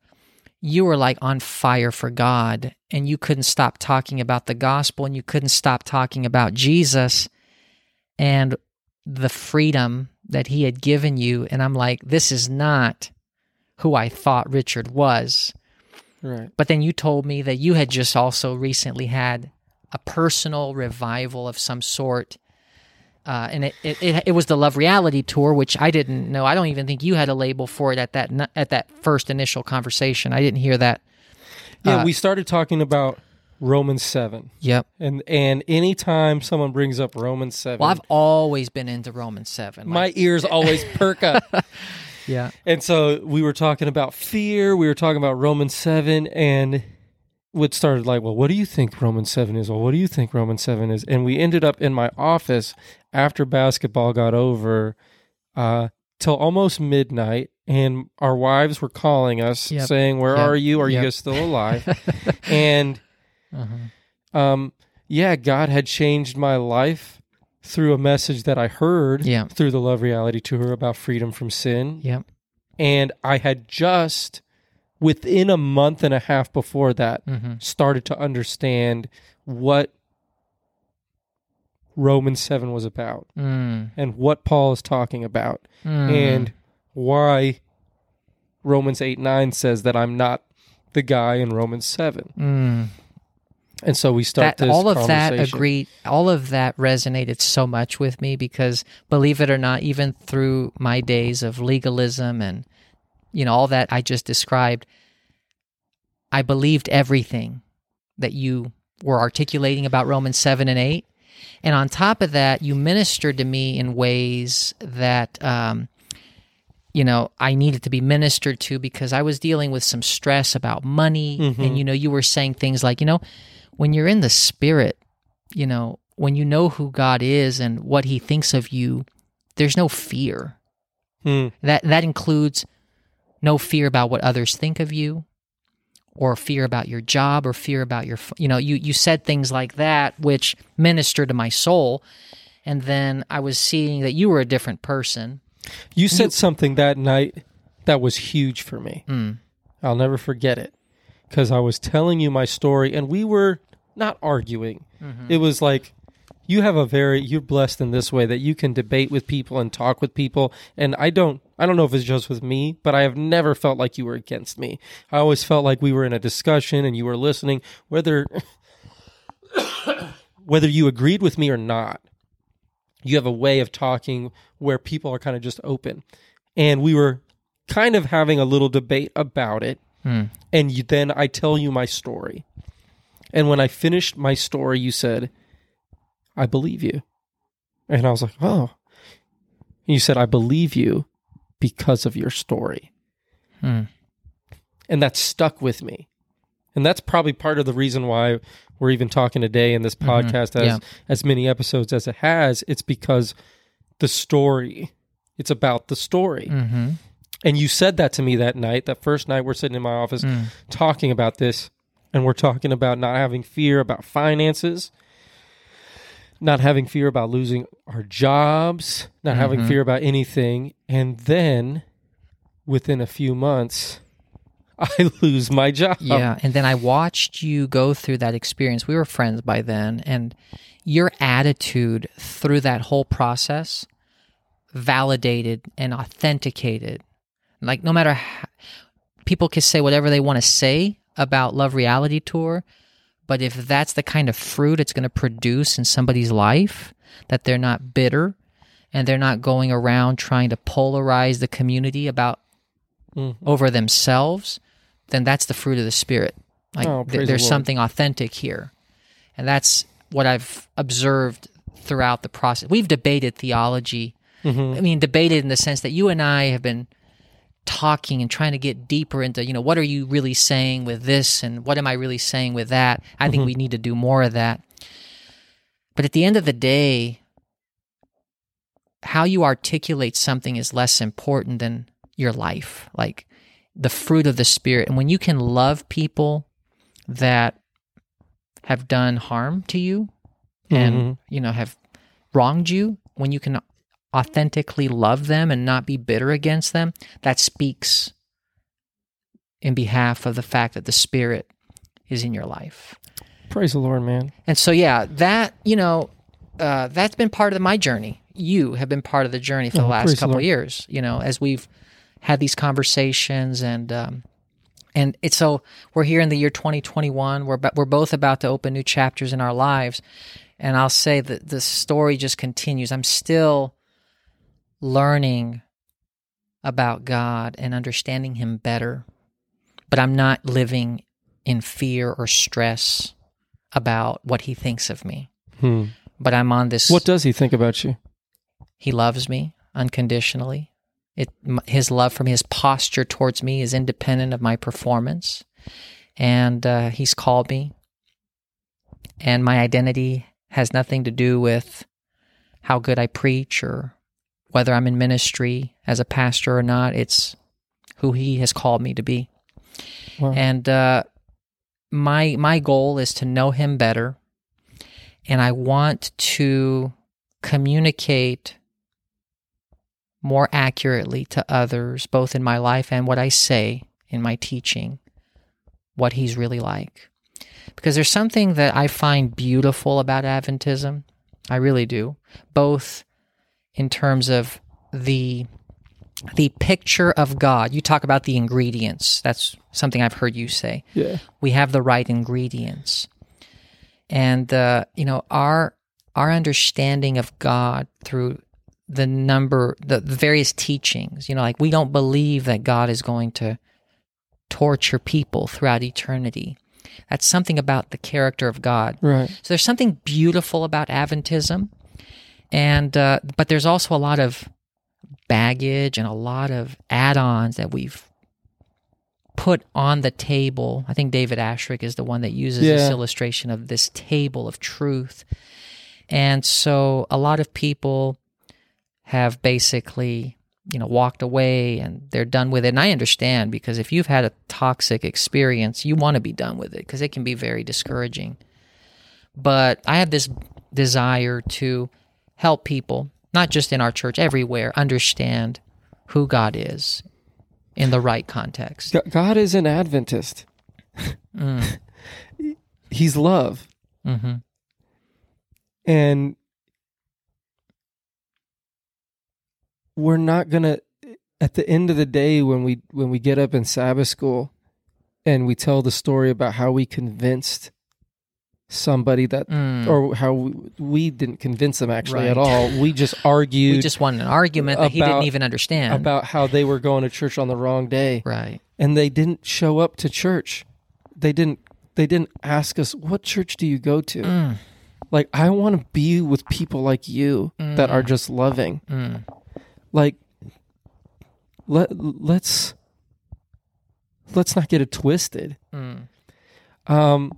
Speaker 7: You were like on fire for God, and you couldn't stop talking about the gospel, and you couldn't stop talking about Jesus and the freedom that He had given you. And I'm like, this is not who I thought Richard was.
Speaker 4: Right.
Speaker 7: But then you told me that you had just also recently had a personal revival of some sort. Uh, and it, it, it, was the Love Reality Tour, which I didn't know. I don't even think you had a label for it at that at that first initial conversation. I didn't hear that.
Speaker 4: Yeah,
Speaker 7: Uh,
Speaker 4: we started talking about Romans seven,
Speaker 7: Yep.
Speaker 4: and and anytime someone brings up Romans seven,
Speaker 7: Well, I've always been into Romans seven.
Speaker 4: my
Speaker 7: Like,
Speaker 4: ears always perk up.
Speaker 7: yeah.
Speaker 4: And so we were talking about fear. We were talking about Romans 7. And what started like, well, what do you think Romans 7 is? Well, what do you think Romans 7 is? And we ended up in my office after basketball got over uh, till almost midnight. And our wives were calling us
Speaker 7: Yep.
Speaker 4: saying, Where
Speaker 7: Yep.
Speaker 4: are you? Are you guys still alive? and
Speaker 7: Uh-huh.
Speaker 4: um, yeah, God had changed my life through a message that I heard
Speaker 7: Yeah.
Speaker 4: through the Love Reality Tour about freedom from sin
Speaker 7: Yep.
Speaker 4: and I had just within a month and a half before that
Speaker 7: Mm-hmm.
Speaker 4: started to understand what Romans 7 was about
Speaker 7: Mm.
Speaker 4: and what Paul is talking about
Speaker 7: Mm.
Speaker 4: and why Romans 8 9 says that I'm not the guy in Romans 7.
Speaker 7: Mm.
Speaker 4: And so we start
Speaker 7: that all of that agreed all of that resonated so much with me because believe it or not even through my days of legalism and you know all that i just described i believed everything that you were articulating about romans 7 and 8 and on top of that you ministered to me in ways that um, you know i needed to be ministered to because i was dealing with some stress about money and you know you were saying things like you know when you're in the spirit, you know, when you know who God is and what he thinks of you, there's no fear.
Speaker 4: Hmm.
Speaker 7: That that includes no fear about what others think of you or fear about your job or fear about your you know, you you said things like that which ministered to my soul and then I was seeing that you were a different person.
Speaker 4: You said something that night that was huge for me.
Speaker 7: Mm.
Speaker 4: I'll never forget it because I was telling you my story and we were not arguing. It was like you have a very you're blessed in this way that you can debate with people and talk with people and I don't I don't know if it's just with me, but I have never felt like you were against me. I always felt like we were in a discussion and you were listening whether whether you agreed with me or not. You have a way of talking where people are kind of just open. And we were kind of having a little debate about it hmm. and you, then I tell you my story. And when I finished my story, you said, I believe you. And I was like, oh. And you said, I believe you because of your story.
Speaker 7: Hmm.
Speaker 4: And that stuck with me. And that's probably part of the reason why we're even talking today in this podcast as,
Speaker 7: Yeah.
Speaker 4: as many episodes as it has. It's because the story, it's about the story.
Speaker 7: Mhm.
Speaker 4: And you said that to me that night, that first night we're sitting in my office
Speaker 7: Mm.
Speaker 4: talking about this. And we're talking about not having fear about finances, not having fear about losing our jobs, not having
Speaker 7: Mhm.
Speaker 4: fear about anything. And then within a few months, I lose my job.
Speaker 7: Yeah, and then I watched you go through that experience. We were friends by then, and your attitude through that whole process validated and authenticated Like no matter how, people can say whatever they want to say about Love Reality Tour, but if that's the kind of fruit it's going to produce in somebody's life, that they're not bitter and they're not going around trying to polarize the community about
Speaker 4: Mm-hmm.
Speaker 7: over themselves, then that's the fruit of the spirit. Like
Speaker 4: Oh,
Speaker 7: th-
Speaker 4: praise the
Speaker 7: there's something authentic here. And that's what I've observed throughout the process. We've debated theology.
Speaker 4: Mm-hmm.
Speaker 7: I mean, debated in the sense that you and I have been talking and trying to get deeper into, you know, what are you really saying with this and what am I really saying with that? I think we need to do more of that. But at the end of the day, how you articulate something is less important than your life, like the fruit of the spirit. And when you can love people that have done harm to you and,
Speaker 4: Mhm.
Speaker 7: you know, have wronged you, when you can authentically love them and not be bitter against them, that speaks in behalf of the fact that the spirit is in your life.
Speaker 4: Praise the Lord, man.
Speaker 7: And so, yeah, that you know, uh, that's been part of my journey. You have been part of the journey for the
Speaker 4: Oh,
Speaker 7: last
Speaker 4: the
Speaker 7: couple of years. You know, as we've had these conversations, and um, and it's so we're here in the year 2021. We're about, we're both about to open new chapters in our lives, and I'll say that the story just continues. I'm still learning about God and understanding Him better, but I'm not living in fear or stress about what He thinks of me.
Speaker 4: Hmm.
Speaker 7: But I'm on this.
Speaker 4: What does he think about you?
Speaker 7: He loves me unconditionally. It his love from his posture towards me is independent of my performance, and uh, he's called me. And my identity has nothing to do with how good I preach or whether I'm in ministry as a pastor or not. It's who he has called me to be.
Speaker 4: Wow.
Speaker 7: And uh, my my goal is to know him better, and I want to communicate more accurately to others, both in my life and what I say in my teaching, what he's really like. Because there's something that I find beautiful about Adventism. I really do. Both in terms of the the picture of God. You talk about the ingredients. That's something I've heard you say
Speaker 4: Yeah.
Speaker 7: we have the right ingredients and uh, you know our our understanding of god through the number the, the various teachings you know like we don't believe that god is going to torture people throughout eternity that's something about the character of god
Speaker 4: Right.
Speaker 7: so there's something beautiful about Adventism, and uh, but there's also a lot of baggage and a lot of add-ons that we've put on the table. I think David Asscherick is the one that uses this illustration of this table of truth, and so a lot of people have basically you know walked away and they're done with it. And i understand because if you've had a toxic experience you want to be done with it because it can be very discouraging. But I have this desire to help people, not just in our church, everywhere, understand who God is in the right context.
Speaker 4: God is an Adventist.
Speaker 7: Mm,
Speaker 4: He's love.
Speaker 7: hmm
Speaker 4: and we're not gonna at the end of the day when we when we get up in sabbath school and we tell the story about how we convinced somebody that
Speaker 7: Mm.
Speaker 4: or how we, we didn't convince them actually at all. We just argued
Speaker 7: We just won an argument that he didn't even understand.
Speaker 4: about how they were going to church on the wrong day.
Speaker 7: Right.
Speaker 4: and they didn't show up to church. They didn't they didn't ask us what church do you go to?
Speaker 7: Mm,
Speaker 4: like i want to be with people like you that are just loving.
Speaker 7: Mm,
Speaker 4: like let let's let's not get it twisted.
Speaker 7: Mm.
Speaker 4: um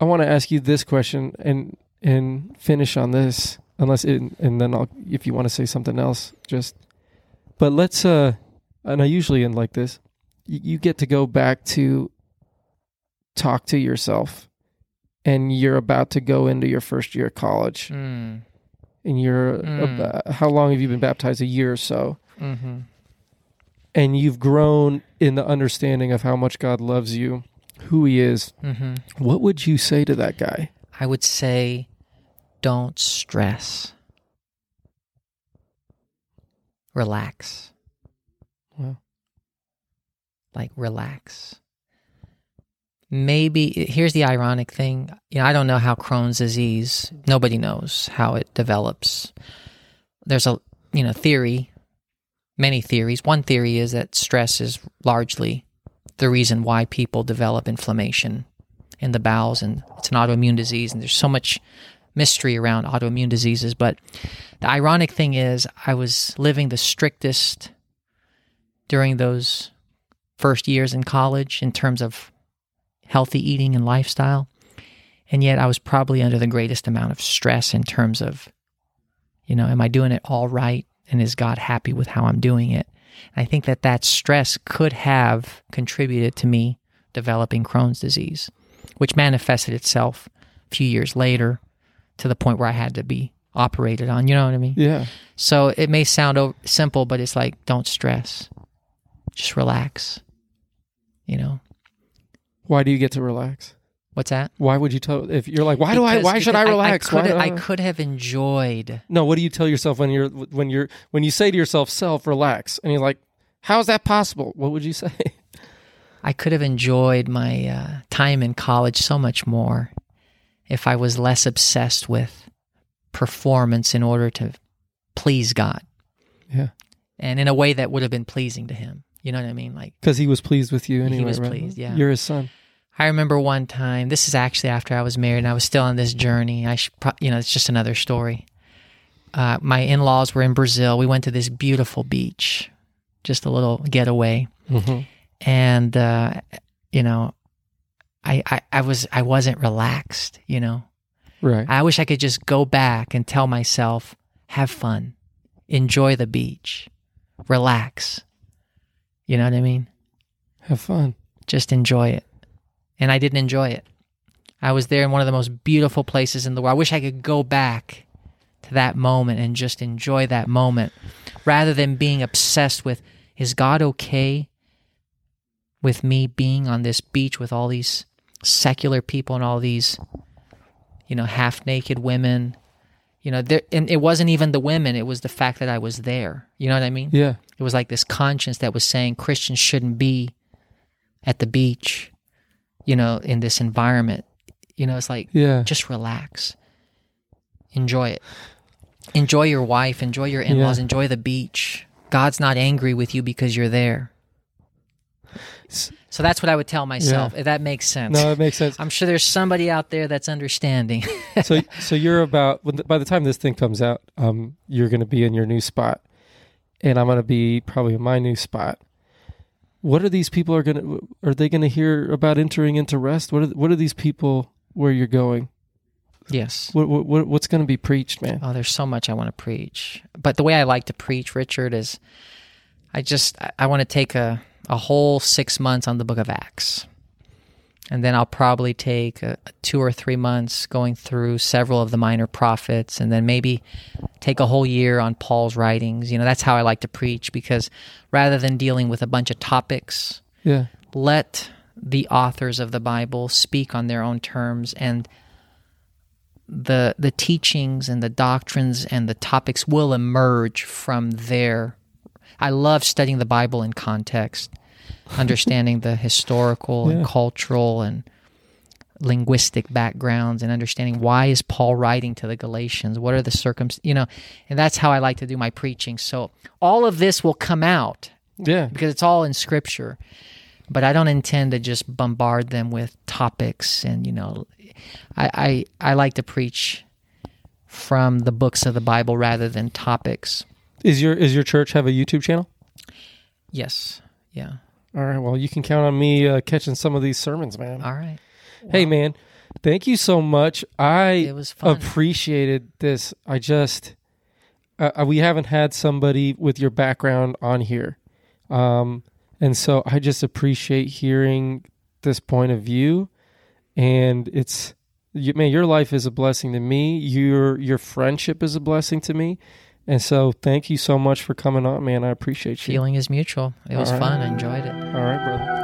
Speaker 4: i want to ask you this question and and finish on this unless it, and then i'll if you want to say something else just but let's uh and i usually end like this. You, you get to go back to talk to yourself and you're about to go into your first year of college.
Speaker 7: Mm,
Speaker 4: and you're
Speaker 7: Mm.
Speaker 4: about, how long have you been baptized? A year or so.
Speaker 7: Mhm.
Speaker 4: and you've grown in the understanding of how much God loves you, who He is,
Speaker 7: hmm
Speaker 4: what would you say to that guy?
Speaker 7: I would say don't stress. Relax. like relax. Maybe here's the ironic thing. You know, I don't know how Crohn's disease. Nobody knows how it develops. There's a you know theory, many theories. One theory is that stress is largely the reason why people develop inflammation in the bowels, and it's an autoimmune disease. And there's so much mystery around autoimmune diseases. But the ironic thing is, I was living the strictest during those first years in college in terms of healthy eating and lifestyle. And yet I was probably under the greatest amount of stress in terms of, you know, am I doing it all right? And is God happy with how I'm doing it? I think that that stress could have contributed to me developing Crohn's disease, which manifested itself a few years later to the point where I had to be operated on. You know what I mean?
Speaker 4: Yeah.
Speaker 7: So it may sound simple, but it's like, don't stress. Just relax. You know,
Speaker 4: Why do you get to relax?
Speaker 7: What's that?
Speaker 4: Why would you tell if you're like, why do I? Why should I relax?
Speaker 7: I,
Speaker 4: Why
Speaker 7: could, I could have enjoyed.
Speaker 4: No, what do you tell yourself when you're when you're when you say to yourself, "Self, relax," and you're like, "How is that possible?" What would you say?
Speaker 7: I could have enjoyed my uh, time in college so much more if I was less obsessed with performance in order to please God.
Speaker 4: Yeah.
Speaker 7: And in a way that would have been pleasing to Him. You know what I mean? Like,
Speaker 4: Because he was pleased with you anyway.
Speaker 7: He was
Speaker 4: right?
Speaker 7: pleased, yeah.
Speaker 4: You're his son.
Speaker 7: I remember one time. This is actually after I was married, and I was still on this journey. I should, pro- you know, it's just another story. Uh, my in-laws were in Brazil. We went to this beautiful beach, just a little getaway,
Speaker 4: Mm-hmm.
Speaker 7: and uh, you know, I, I I was I wasn't relaxed. You know,
Speaker 4: Right.
Speaker 7: I wish I could just go back and tell myself, have fun, enjoy the beach, relax. You know what I mean?
Speaker 4: Have fun.
Speaker 7: just enjoy it. And I didn't enjoy it. I was there in one of the most beautiful places in the world. I wish I could go back to that moment and just enjoy that moment rather than being obsessed with is God okay with me being on this beach with all these secular people and all these you know half naked women you know there and it wasn't even the women it was the fact that I was there you know what I mean
Speaker 4: Yeah.
Speaker 7: it was like this conscience that was saying Christians shouldn't be at the beach, you know, in this environment. You know, it's like
Speaker 4: Yeah.
Speaker 7: just relax. Enjoy it. Enjoy your wife, enjoy your in-laws,
Speaker 4: Yeah.
Speaker 7: enjoy the beach. God's not angry with you because you're there. So that's what I would tell myself. If that makes sense.
Speaker 4: No, it makes sense.
Speaker 7: I'm sure there's somebody out there that's understanding.
Speaker 4: so so you're about when the, by the time this thing comes out, um, you're going to be in your new spot, and I'm going to be probably in my new spot. What are these people are going to? Are they going to hear about entering into rest? What are what are these people where you're going?
Speaker 7: yes.
Speaker 4: What, what, what what's going to be preached, man?
Speaker 7: Oh, there's so much I want to preach. But the way I like to preach, Richard, is I just I- want to take a, a whole six months on the book of Acts. And then I'll probably take a, two or three months going through several of the minor prophets, and then maybe take a whole year on Paul's writings. You know, that's how I like to preach because rather than dealing with a bunch of topics,
Speaker 4: Yeah,
Speaker 7: let the authors of the Bible speak on their own terms and the the teachings and the doctrines and the topics will emerge from there. I love studying the Bible in context, understanding the historical and cultural and linguistic backgrounds and understanding why is Paul writing to the Galatians? What are the circumstances? you know, and that's how I like to do my preaching. So all of this will come out
Speaker 4: yeah,
Speaker 7: because it's all in scripture but i don't intend to just bombard them with topics and you know i i, I like to preach from the books of the bible rather than topics
Speaker 4: Is your is your church have a YouTube channel?
Speaker 7: yes yeah
Speaker 4: All right. Well, you can count on me uh, catching some of these sermons, man.
Speaker 7: all right
Speaker 4: Hey, man, thank you so much. I
Speaker 7: It was fun.
Speaker 4: appreciated this. I just uh, uh, we haven't had somebody with your background on here, um, and so I just appreciate hearing this point of view. And it's you, man, your life is a blessing to me. Your your friendship is a blessing to me. And so, thank you so much for coming on, man. I appreciate you.
Speaker 7: Feeling is mutual. It was
Speaker 4: right.
Speaker 7: fun. I enjoyed it.
Speaker 4: All right, brother.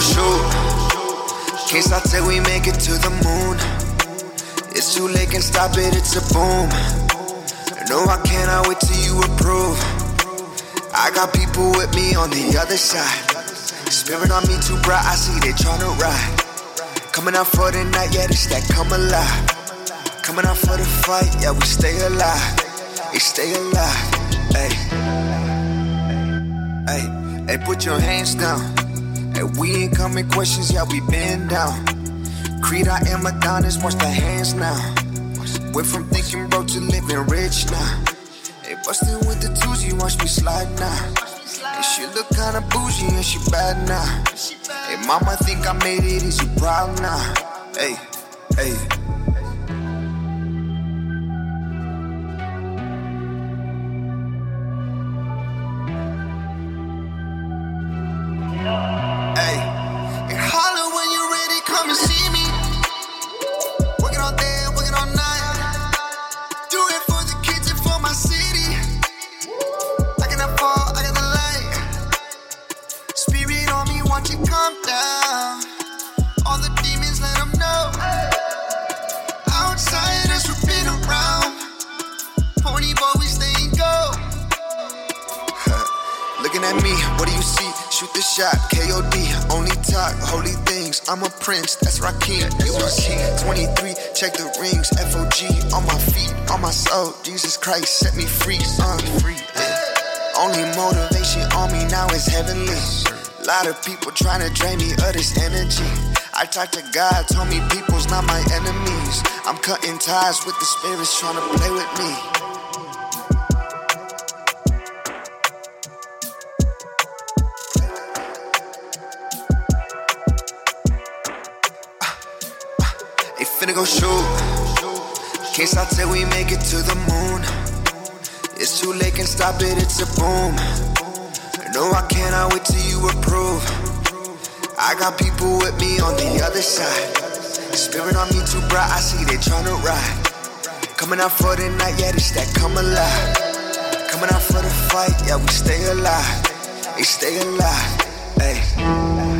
Speaker 6: shoot can't stop till we make it to the moon. It's too late, can't stop it, it's a boom. No, I cannot wait till you approve. I got people with me on the other side. Spirit on me too bright, I see they tryna ride. Coming out for the night, yeah, this that come alive. Coming out for the fight, yeah, we stay alive. We stay alive. Hey, hey, hey, put your hands down. Hey, we ain't coming questions, yeah, we been down. Creed, I am Adonis, watch the hands now. Went from thinking broke to living rich now. They bustin' with the twos, you watch me slide now. And she look kinda bougie and she bad now. Hey, mama think I made it, is you proud now? Hey. Hey, shot, KOD, only talk holy things. I'm a prince, that's Rakim, you a king. 23, check the rings, FOG on my feet, on my soul. Jesus Christ set me free, uh, free. Only motivation on me now is heavenly. Lot of people trying to drain me of this energy. I talk to God, told me people's not my enemies. I'm cutting ties with the spirits trying to play with me. Finna go shoot. Can't stop till we make it to the moon. It's too late, can stop it, it's a boom. No, I cannot wait till you approve. I got people with me on the other side. Spirit on me too bright, I see they tryna ride. Coming out for the night, yeah, this that come alive. Coming out for the fight, yeah, we stay alive. We stay alive. Hey.